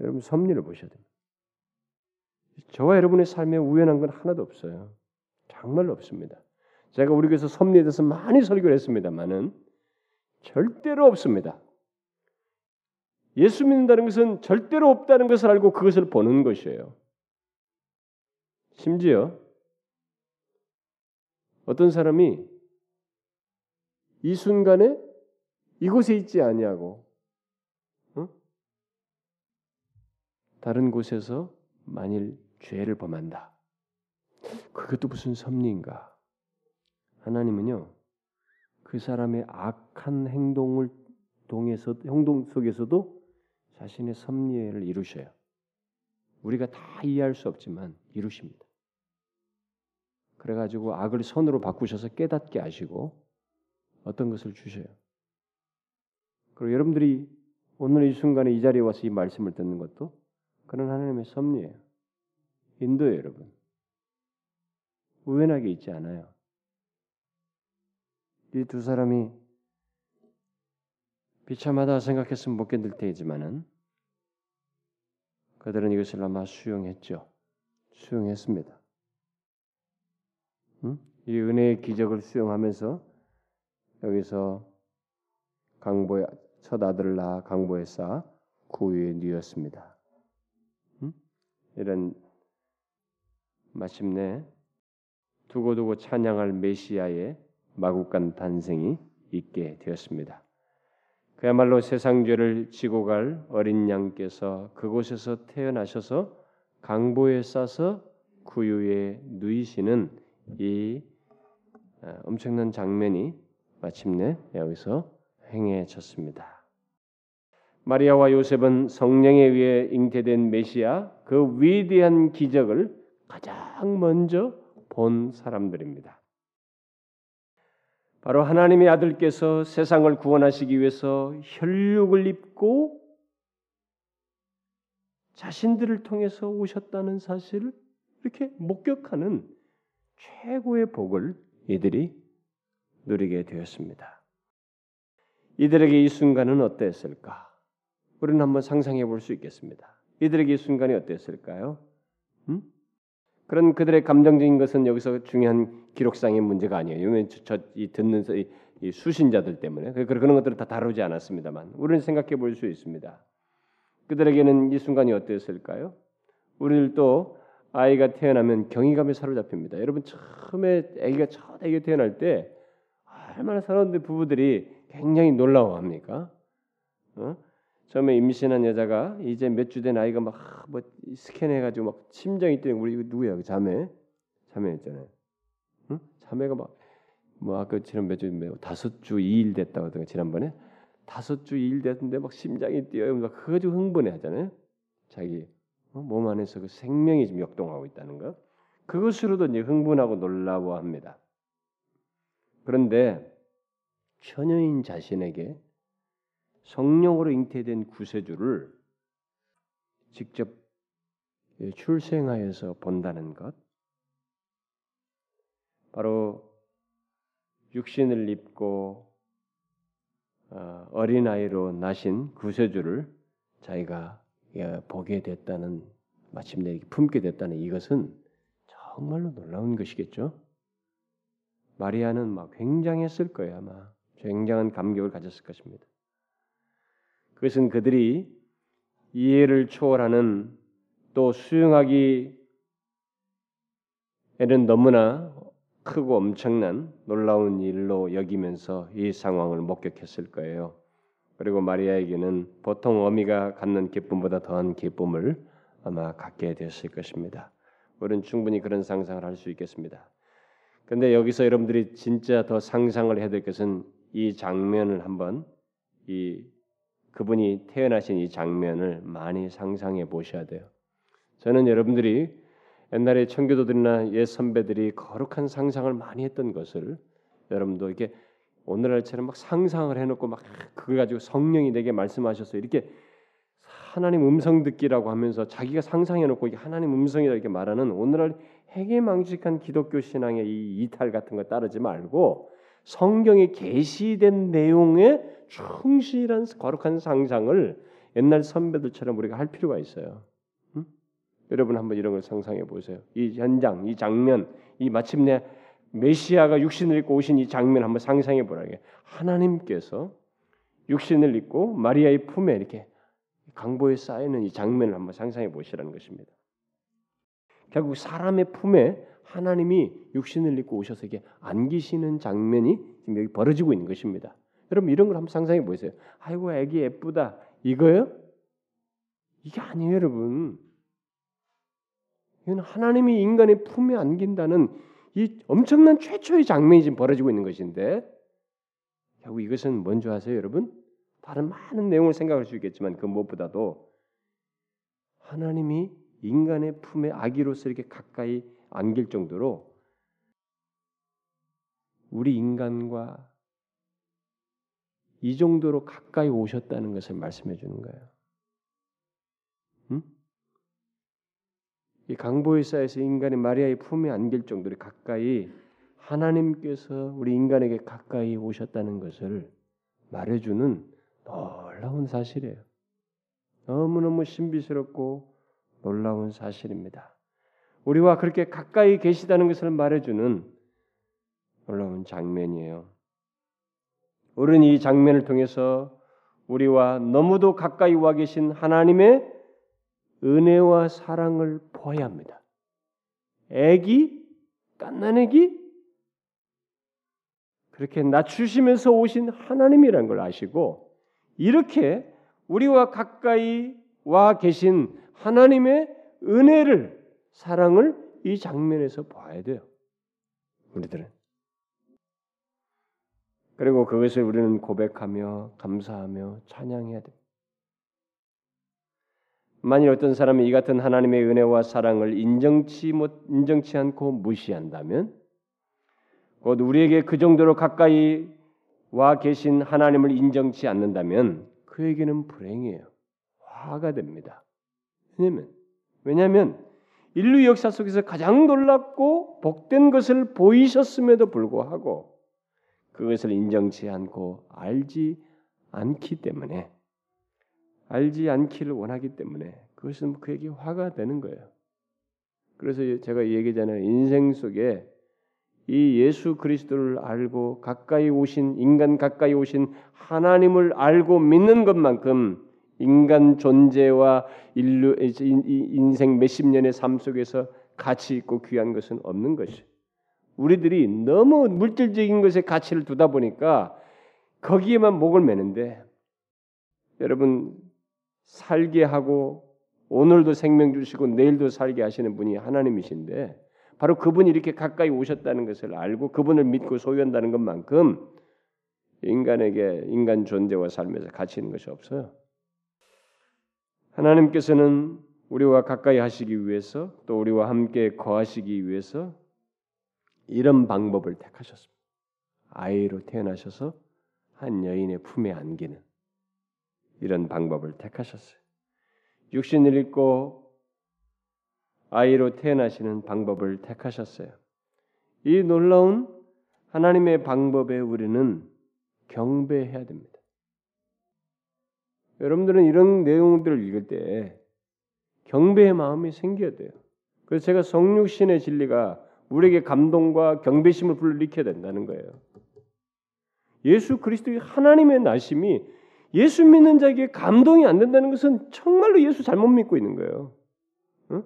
Speaker 1: 여러분 섭리를 보셔야 됩니다. 저와 여러분의 삶에 우연한 건 하나도 없어요. 정말로 없습니다. 제가 우리 교회에서 섭리에 대해서 많이 설교를 했습니다만은 절대로 없습니다. 예수 믿는다는 것은 절대로 없다는 것을 알고 그것을 보는 것이에요. 심지어 어떤 사람이 이 순간에 이곳에 있지 아니하고 어? 다른 곳에서 만일 죄를 범한다. 그것도 무슨 섭리인가? 하나님은요 그 사람의 악한 행동을 동에서 행동 속에서도 자신의 섭리를 이루셔요. 우리가 다 이해할 수 없지만 이루십니다. 그래가지고 악을 선으로 바꾸셔서 깨닫게 하시고 어떤 것을 주셔요. 그리고 여러분들이 오늘 이 순간에 이 자리에 와서 이 말씀을 듣는 것도 그런 하나님의 섭리예요. 인도예요, 여러분. 우연하게 있지 않아요. 이 두 사람이 비참하다 생각했으면 못 견딜 테지만은 그들은 이것을 아마 수용했죠. 수용했습니다. 응? 이 은혜의 기적을 수용하면서 여기서 강보의 첫 아들을 낳아 강보에 쌓아 구유에 누였습니다. 음? 이런 마침내 두고두고 찬양할 메시아의 마국간 탄생이 있게 되었습니다. 그야말로 세상 죄를 지고 갈 어린 양께서 그곳에서 태어나셔서 강보에 싸서 구유에 누이시는 이 아, 엄청난 장면이 마침내 여기서 행해졌습니다. 마리아와 요셉은 성령에 의해 잉태된 메시아 그 위대한 기적을 가장 먼저 본 사람들입니다. 바로 하나님의 아들께서 세상을 구원하시기 위해서 혈육을 입고 자신들을 통해서 오셨다는 사실을 이렇게 목격하는 최고의 복을 이들이 누리게 되었습니다. 이들에게 이 순간은 어땠을까? 우리는 한번 상상해 볼 수 있겠습니다. 이들에게 이 순간이 어땠을까요? 음? 그런 그들의 감정적인 것은 여기서 중요한 기록상의 문제가 아니에요. 저이 듣는 이, 이 수신자들 때문에 그, 그런 것들을 다 다루지 않았습니다만 우리는 생각해 볼 수 있습니다. 그들에게는 이 순간이 어땠을까요? 우리들도 아이가 태어나면 경이감에 사로잡힙니다. 여러분 처음에 아기가 첫 아기가 태어날 때 얼마나 사람들 부부들이 굉장히 놀라워합니까? 어? 처음에 임신한 여자가 이제 몇 주 된 아이가 막 뭐 스캔해가지고 막 심장이 뛰는 우리 누구야 그 자매 자매였잖아요. 응? 자매가 막 뭐 아까 지난 몇주 다섯 주 2일 됐다고 하던가 지난번에 다섯 주 2일 됐는데 막 심장이 뛰어요. 막 그거 가지고 흥분해 하잖아요. 자기 어? 몸 안에서 그 생명이 지금 역동하고 있다는 거. 그것으로도 이제 흥분하고 놀라워합니다. 그런데 처녀인 자신에게 성령으로 잉태된 구세주를 직접 출생하여서 본다는 것, 바로 육신을 입고 어, 어린 아이로 나신 구세주를 자기가 보게 됐다는 마침내 품게 됐다는 이것은 정말로 놀라운 것이겠죠. 마리아는 막 굉장했을 거예요 아마 굉장한 감격을 가졌을 것입니다. 그것은 그들이 이해를 초월하는 또 수용하기에는 너무나 크고 엄청난 놀라운 일로 여기면서 이 상황을 목격했을 거예요. 그리고 마리아에게는 보통 어미가 갖는 기쁨보다 더한 기쁨을 아마 갖게 되었을 것입니다. 우리는 충분히 그런 상상을 할 수 있겠습니다. 근데 여기서 여러분들이 진짜 더 상상을 해야 될 것은 이 장면을 한번 이 그분이 태어나신 이 장면을 많이 상상해 보셔야 돼요. 저는 여러분들이 옛날에 청교도들이나 옛 선배들이 거룩한 상상을 많이 했던 것을 여러분도 이렇게 오늘날처럼 막 상상을 해놓고 막 그걸 가지고 성령이 내게 말씀하셔서 이렇게 하나님 음성 듣기라고 하면서 자기가 상상해놓고 이게 하나님 음성이라 이렇게 말하는 오늘날 해괴망측한 기독교 신앙의 이 이탈 같은 거 따르지 말고 성경에 계시된 내용에 충실한 거룩한 상상을 옛날 선배들처럼 우리가 할 필요가 있어요. 응? 여러분 한번 이런 걸 상상해 보세요. 이 현장, 이 장면, 이 마침내 메시아가 육신을 입고 오신 이 장면 한번 상상해 보라게. 하나님께서 육신을 입고 마리아의 품에 이렇게 강보에 쌓이는 이 장면을 한번 상상해 보시라는 것입니다. 결국 사람의 품에 하나님이 육신을 입고 오셔서 이게 안기시는 장면이 지금 여기 벌어지고 있는 것입니다. 여러분 이런 걸 한번 상상해 보세요. 아이고 애기 예쁘다. 이거요? 이게 아니에요, 여러분. 이건 하나님이 인간의 품에 안긴다는 이 엄청난 최초의 장면이 지금 벌어지고 있는 것인데 결국 이것은 뭔지 아세요, 여러분? 다른 많은 내용을 생각할 수 있겠지만 그 무엇보다도 하나님이 인간의 품에 아기로서 이렇게 가까이 안길 정도로 우리 인간과 이 정도로 가까이 오셨다는 것을 말씀해 주는 거예요. 음? 이 강보의 사에서 인간이 마리아의 품에 안길 정도로 가까이 하나님께서 우리 인간에게 가까이 오셨다는 것을 말해주는 놀라운 사실이에요. 너무너무 신비스럽고 놀라운 사실입니다. 우리와 그렇게 가까이 계시다는 것을 말해주는 놀라운 장면이에요. 우리는 이 장면을 통해서 우리와 너무도 가까이 와 계신 하나님의 은혜와 사랑을 보아야 합니다. 애기, 깐난애기, 그렇게 낮추시면서 오신 하나님이라는 걸 아시고 이렇게 우리와 가까이 와 계신 하나님의 은혜를 사랑을 이 장면에서 봐야 돼요. 우리들은 그리고 그것을 우리는 고백하며 감사하며 찬양해야 돼. 만일 어떤 사람이 이 같은 하나님의 은혜와 사랑을 인정치 못 인정치 않고 무시한다면 곧 우리에게 그 정도로 가까이 와 계신 하나님을 인정치 않는다면 그에게는 불행이에요. 화가 됩니다. 왜냐면 왜냐하면 인류 역사 속에서 가장 놀랍고 복된 것을 보이셨음에도 불구하고 그것을 인정치 않고 알지 않기 때문에 알지 않기를 원하기 때문에 그것은 그에게 화가 되는 거예요. 그래서 제가 얘기잖아요. 인생 속에 이 예수 그리스도를 알고 가까이 오신 인간 가까이 오신 하나님을 알고 믿는 것만큼 인간 존재와 인류 인생 몇십 년의 삶 속에서 가치 있고 귀한 것은 없는 것이. 우리들이 너무 물질적인 것에 가치를 두다 보니까 거기에만 목을 매는데 여러분 살게 하고 오늘도 생명 주시고 내일도 살게 하시는 분이 하나님이신데 바로 그분이 이렇게 가까이 오셨다는 것을 알고 그분을 믿고 소유한다는 것만큼 인간에게 인간 존재와 삶에서 가치 있는 것이 없어요. 하나님께서는 우리와 가까이 하시기 위해서 또 우리와 함께 거하시기 위해서 이런 방법을 택하셨습니다. 아이로 태어나셔서 한 여인의 품에 안기는 이런 방법을 택하셨어요. 육신을 입고 아이로 태어나시는 방법을 택하셨어요. 이 놀라운 하나님의 방법에 우리는 경배해야 됩니다. 여러분들은 이런 내용들을 읽을 때 경배의 마음이 생겨야 돼요. 그래서 제가 성육신의 진리가 우리에게 감동과 경배심을 불러일으켜야 된다는 거예요. 예수 그리스도의 하나님의 나심이 예수 믿는 자에게 감동이 안 된다는 것은 정말로 예수 잘못 믿고 있는 거예요. 응?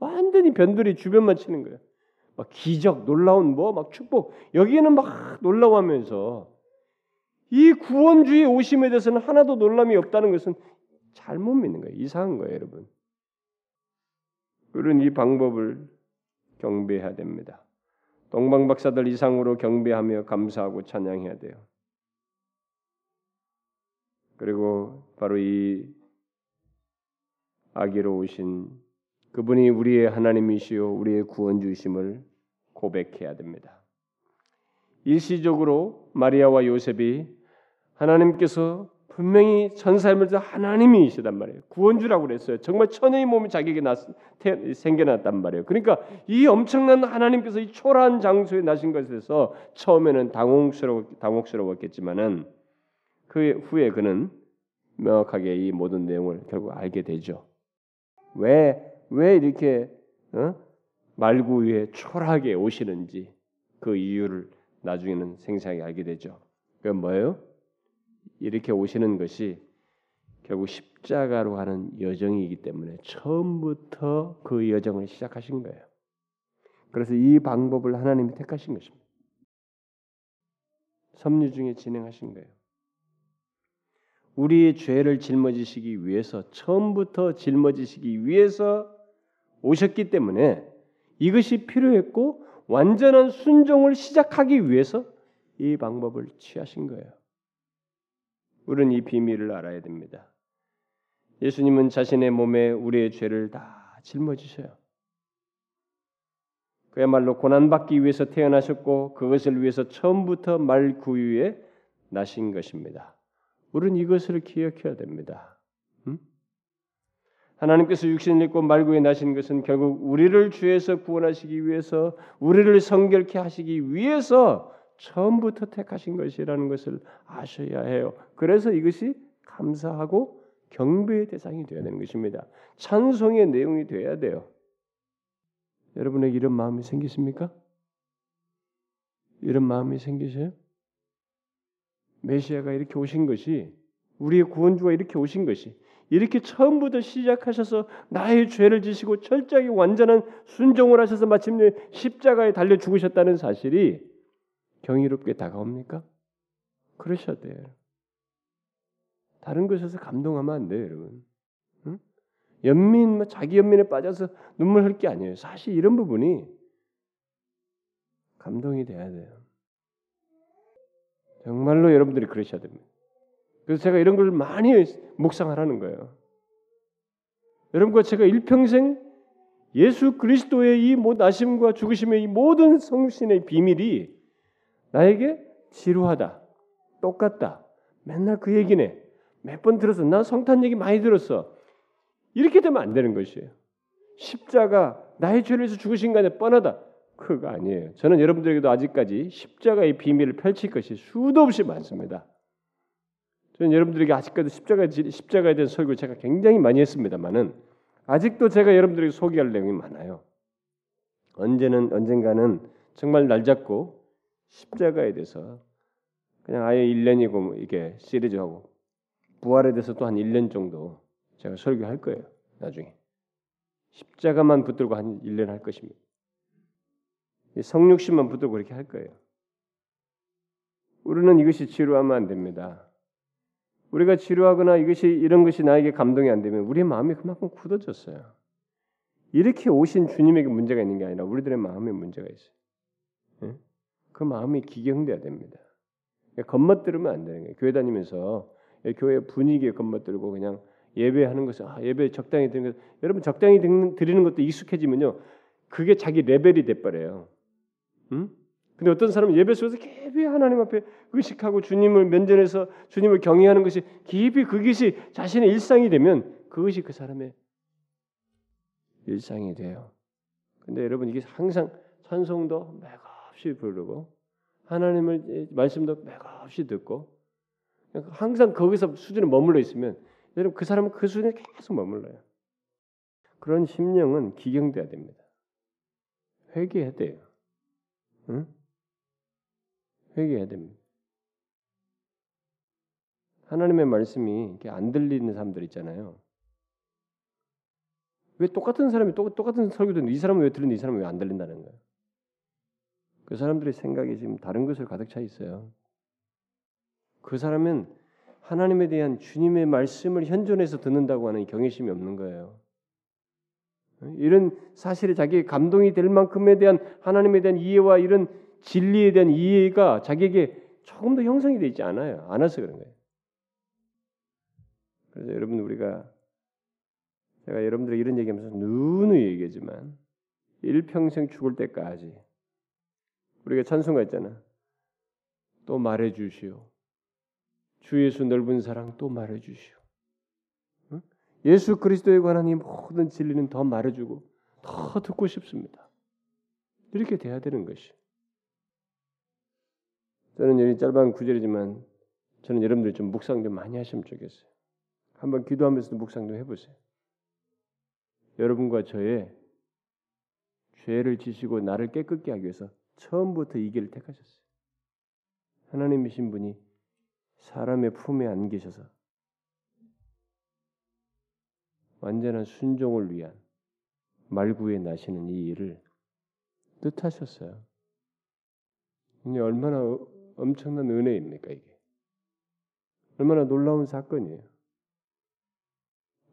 Speaker 1: 완전히 변들이 주변만 치는 거예요. 막 기적, 놀라운 뭐 막 축복 여기에는 막 놀라워하면서 이 구원주의 오심에 대해서는 하나도 놀람이 없다는 것은 잘못 믿는 거예요. 이상한 거예요, 여러분. 그런 이 방법을 경배해야 됩니다. 동방 박사들 이상으로 경배하며 감사하고 찬양해야 돼요. 그리고 바로 이 아기로 오신 그분이 우리의 하나님이시요 우리의 구원주심을 고백해야 됩니다. 일시적으로 마리아와 요셉이 하나님께서 분명히 천사임을 하나님이시단 말이에요. 구원주라고 그랬어요. 정말 천의 몸이 자기에게 났, 태, 생겨났단 말이에요. 그러니까 이 엄청난 하나님께서 이 초라한 장소에 나신 것에서 처음에는 당혹스러워, 당혹스러웠겠지만은 그 후에 그는 명확하게 이 모든 내용을 결국 알게 되죠. 왜, 왜 이렇게 어? 말구 위에 초라하게 오시는지 그 이유를 나중에는 생생하게 알게 되죠. 그 뭐예요? 이렇게 오시는 것이 결국 십자가로 하는 여정이기 때문에 처음부터 그 여정을 시작하신 거예요. 그래서 이 방법을 하나님이 택하신 것입니다. 섭리 중에 진행하신 거예요. 우리의 죄를 짊어지시기 위해서 처음부터 짊어지시기 위해서 오셨기 때문에 이것이 필요했고 완전한 순종을 시작하기 위해서 이 방법을 취하신 거예요. 우리는 이 비밀을 알아야 됩니다. 예수님은 자신의 몸에 우리의 죄를 다 짊어지셔요. 그야말로 고난받기 위해서 태어나셨고 그것을 위해서 처음부터 말 구유에 나신 것입니다. 우리는 이것을 기억해야 됩니다. 음? 하나님께서 육신을 입고 말구에 나신 것은 결국 우리를 죄에서 구원하시기 위해서 우리를 성결케 하시기 위해서 처음부터 택하신 것이라는 것을 아셔야 해요. 그래서 이것이 감사하고 경배의 대상이 되어야 되는 것입니다. 찬송의 내용이 되어야 돼요. 여러분에게 이런 마음이 생기십니까? 이런 마음이 생기세요? 메시아가 이렇게 오신 것이 우리의 구원주가 이렇게 오신 것이 이렇게 처음부터 시작하셔서 나의 죄를 지시고 철저하게 완전한 순종을 하셔서 마침내 십자가에 달려 죽으셨다는 사실이 경이롭게 다가옵니까? 그러셔야 돼요. 다른 것에서 감동하면 안 돼요, 여러분. 응? 연민, 뭐 자기 연민에 빠져서 눈물 흘게 아니에요. 사실 이런 부분이 감동이 돼야 돼요. 정말로 여러분들이 그러셔야 됩니다. 그래서 제가 이런 걸 많이 묵상하라는 거예요. 여러분과 제가 일평생 예수 그리스도의 이 나심과 죽으심의 이 모든 성신의 비밀이 나에게 지루하다, 똑같다, 맨날 그 얘기네. 몇 번 들었어. 나 성탄 얘기 많이 들었어. 이렇게 되면 안 되는 것이에요. 십자가 나의 죄를 위해서 죽으신 거 아니야 뻔하다. 그거 아니에요. 저는 여러분들에게도 아직까지 십자가의 비밀을 펼칠 것이 수도 없이 많습니다. 저는 여러분들에게 아직까지 십자가 십자가에 대한 설교 제가 굉장히 많이 했습니다만은 아직도 제가 여러분들에게 소개할 내용이 많아요. 언제는 언젠가는 정말 날 잡고 십자가에 대해서 그냥 아예 1년이고 이게 시리즈하고 부활에 대해서 또 한 1년 정도 제가 설교할 거예요. 나중에 십자가만 붙들고 한 1년 할 것입니다. 성육신만 붙들고 그렇게 할 거예요. 우리는 이것이 지루하면 안 됩니다. 우리가 지루하거나 이것이 이런 것이 나에게 감동이 안 되면 우리의 마음이 그만큼 굳어졌어요. 이렇게 오신 주님에게 문제가 있는 게 아니라 우리들의 마음에 문제가 있어요. 그 마음이 기경돼야 됩니다. 겉멋들으면 안 되는 거예요. 교회 다니면서 교회 분위기에 겉멋들고 그냥 예배하는 것은 아, 예배 적당히 드리는 것 여러분 적당히 드리는 것도 익숙해지면요 그게 자기 레벨이 돼버려요. 응? 근데 어떤 사람은 예배 속에서 깊이 하나님 앞에 의식하고 주님을 면전해서 주님을 경외하는 것이 깊이 그것이 자신의 일상이 되면 그것이 그 사람의 일상이 돼요. 근데 여러분 이게 항상 찬송도 맥없이 부르고 하나님을 말씀도 맥없이 듣고 항상 거기서 수준에 머물러 있으면 여러분 그 사람은 그 수준에 계속 머물러요. 그런 심령은 기경돼야 됩니다. 회개해야 돼요. 응? 회개해야 됩니다. 하나님의 말씀이 이렇게 안 들리는 사람들 있잖아요. 왜 똑같은 사람이 똑, 똑같은 설교 듣는데 이 사람은 왜 들리는데 이 사람은 왜 안 들린다는 거예요? 그 사람들의 생각이 지금 다른 것을 가득 차 있어요. 그 사람은 하나님에 대한 주님의 말씀을 현존해서 듣는다고 하는 경외심이 없는 거예요. 이런 사실에 자기 감동이 될 만큼에 대한 하나님에 대한 이해와 이런 진리에 대한 이해가 자기에게 조금 더 형성이 되지 않아요. 않아서 그런 거예요. 그래서 여러분 우리가 제가 여러분들 이런 얘기하면서 누누이 얘기하지만 일평생 죽을 때까지 우리가 찬송가 있잖아. 또 말해 주시오. 주 예수 넓은 사랑 또 말해 주시오. 예수 그리스도에 관한 이 모든 진리는 더 말해주고 더 듣고 싶습니다. 이렇게 돼야 되는 것이. 저는 여기 짧은 구절이지만 저는 여러분들 좀 묵상 좀 많이 하시면 좋겠어요. 한번 기도하면서도 묵상 좀 해보세요. 여러분과 저의 죄를 지시고 나를 깨끗게 하기 위해서 처음부터 이 길을 택하셨어요. 하나님이신 분이 사람의 품에 안 계셔서 완전한 순종을 위한 말구에 나시는 이 일을 뜻하셨어요. 이게 얼마나 엄청난 은혜입니까 이게? 얼마나 놀라운 사건이에요.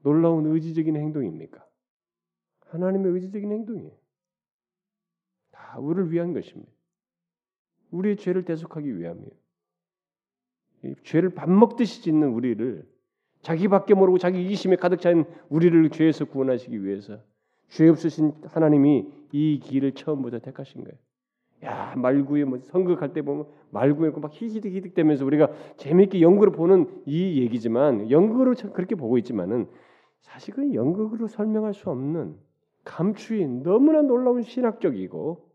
Speaker 1: 놀라운 의지적인 행동입니까? 하나님의 의지적인 행동이에요. 다 우리를 위한 것입니다. 우리의 죄를 대속하기 위함이에요. 죄를 밥 먹듯이 짓는 우리를 자기밖에 모르고 자기 이기심에 가득 찬 우리를 죄에서 구원하시기 위해서 죄 없으신 하나님이 이 길을 처음부터 택하신 거예요. 야 말구에 뭐 선거할 때 보면 말구에 막 히히득히득대면서 우리가 재미있게 연극으로 보는 이 얘기지만 연극으로 그렇게 보고 있지만은 사실 은 연극으로 설명할 수 없는 감추인 너무나 놀라운 신학적이고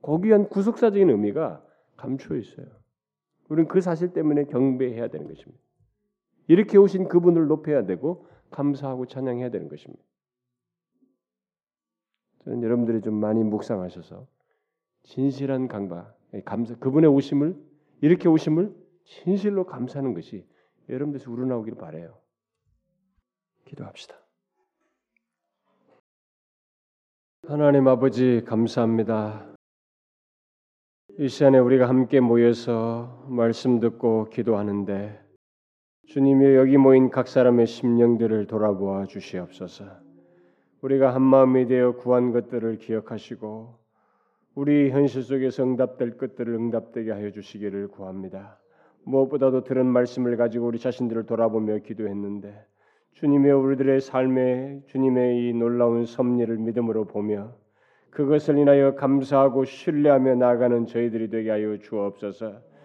Speaker 1: 고귀한 구속사적인 의미가 감추어 있어요. 우리는 그 사실 때문에 경배해야 되는 것입니다. 이렇게 오신 그분을 높여야 되고 감사하고 찬양해야 되는 것입니다. 저는 여러분들이 좀 많이 묵상하셔서 진실한 강박, 감사 그분의 오심을 이렇게 오심을 진실로 감사하는 것이 여러분들에서 우러나오기를 바래요. 기도합시다. 하나님 아버지 감사합니다. 이 시간에 우리가 함께 모여서 말씀 듣고 기도하는데 주님이 여기 모인 각 사람의 심령들을 돌아보아 주시옵소서. 우리가 한 마음이 되어 구한 것들을 기억하시고 우리 현실 속에서 응답될 것들을 응답되게 하여 주시기를 구합니다. 무엇보다도 들은 말씀을 가지고 우리 자신들을 돌아보며 기도했는데 주님의 우리들의 삶에 주님의 이 놀라운 섭리를 믿음으로 보며 그것을 인하여 감사하고 신뢰하며 나아가는 저희들이 되게 하여 주옵소서.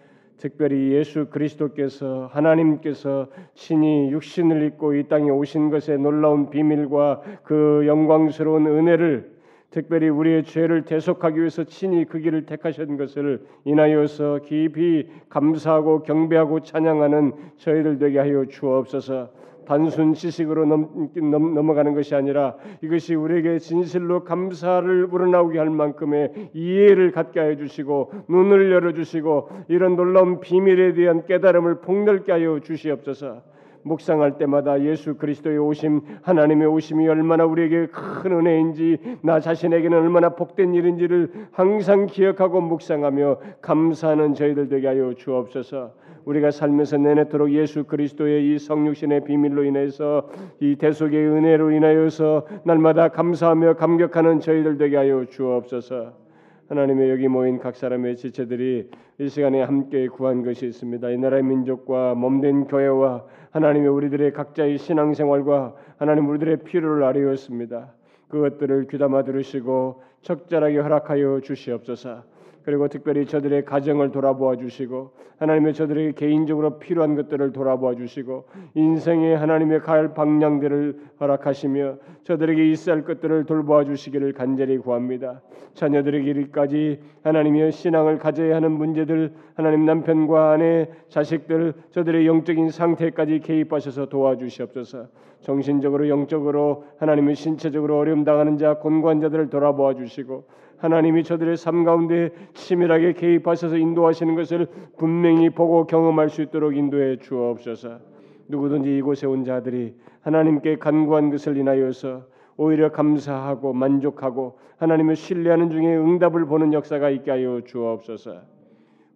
Speaker 1: 특별히 예수 그리스도께서 하나님께서 신이 육신을 입고 이 땅에 오신 것의 놀라운 비밀과 그 영광스러운 은혜를 특별히 우리의 죄를 대속하기 위해서 친히 그 길을 택하신 것을 인하여서 깊이 감사하고 경배하고 찬양하는 저희들 되게 하여 주옵소서. 단순 지식으로 넘, 넘, 넘 어가는 것이 아니라 이것이 우리에게 진실로 감사를 우러나오게 할 만큼의 이해를 갖게 해 주시고 눈을 열어 주시고 이런 놀라운 비밀에 대한 깨달음을 폭넓게 하여 주시옵소서. 묵상할 때마다 예수 그리스도의 오심, 하나님의 오심이 얼마나 우리에게 큰 은혜인지, 나 자신에게는 얼마나 복된 일인지를 항상 기억하고 묵상하며 감사하는 저희들 되게 하여 주옵소서. 우리가 살면서 내내토록 예수 그리스도의 이 성육신의 비밀로 인해서 이 대속의 은혜로 인하여서 날마다 감사하며 감격하는 저희들 되게 하여 주옵소서. 하나님의 여기 모인 각 사람의 지체들이 이 시간에 함께 구한 것이 있습니다. 이 나라의 민족과 몸된 교회와 하나님의 우리들의 각자의 신앙생활과 하나님 우리들의 필요를 아뢰었습니다. 그것들을 귀담아 들으시고 적절하게 허락하여 주시옵소서. 그리고 특별히 저들의 가정을 돌아보아 주시고 하나님의 저들에게 개인적으로 필요한 것들을 돌아보아 주시고 인생의 하나님의 갈 방향들을 허락하시며 저들에게 있어야 할 것들을 돌보아 주시기를 간절히 구합니다. 자녀들에게까지 하나님의 신앙을 가져야 하는 문제들 하나님 남편과 아내 자식들 저들의 영적인 상태까지 개입하셔서 도와주시옵소서. 정신적으로 영적으로 하나님의 신체적으로 어려움 당하는 자 곤고한 자들을 돌아보아 주시고 하나님이 저들의 삶 가운데 치밀하게 개입하셔서 인도하시는 것을 분명히 보고 경험할 수 있도록 인도해 주옵소서. 누구든지 이곳에 온 자들이 하나님께 간구한 것을 인하여서 오히려 감사하고 만족하고 하나님을 신뢰하는 중에 응답을 보는 역사가 있게 하여 주옵소서.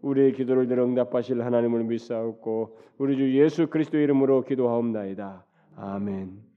Speaker 1: 우리의 기도를 들어 응답하실 하나님을 믿사옵고 우리 주 예수 그리스도 이름으로 기도하옵나이다. 아멘.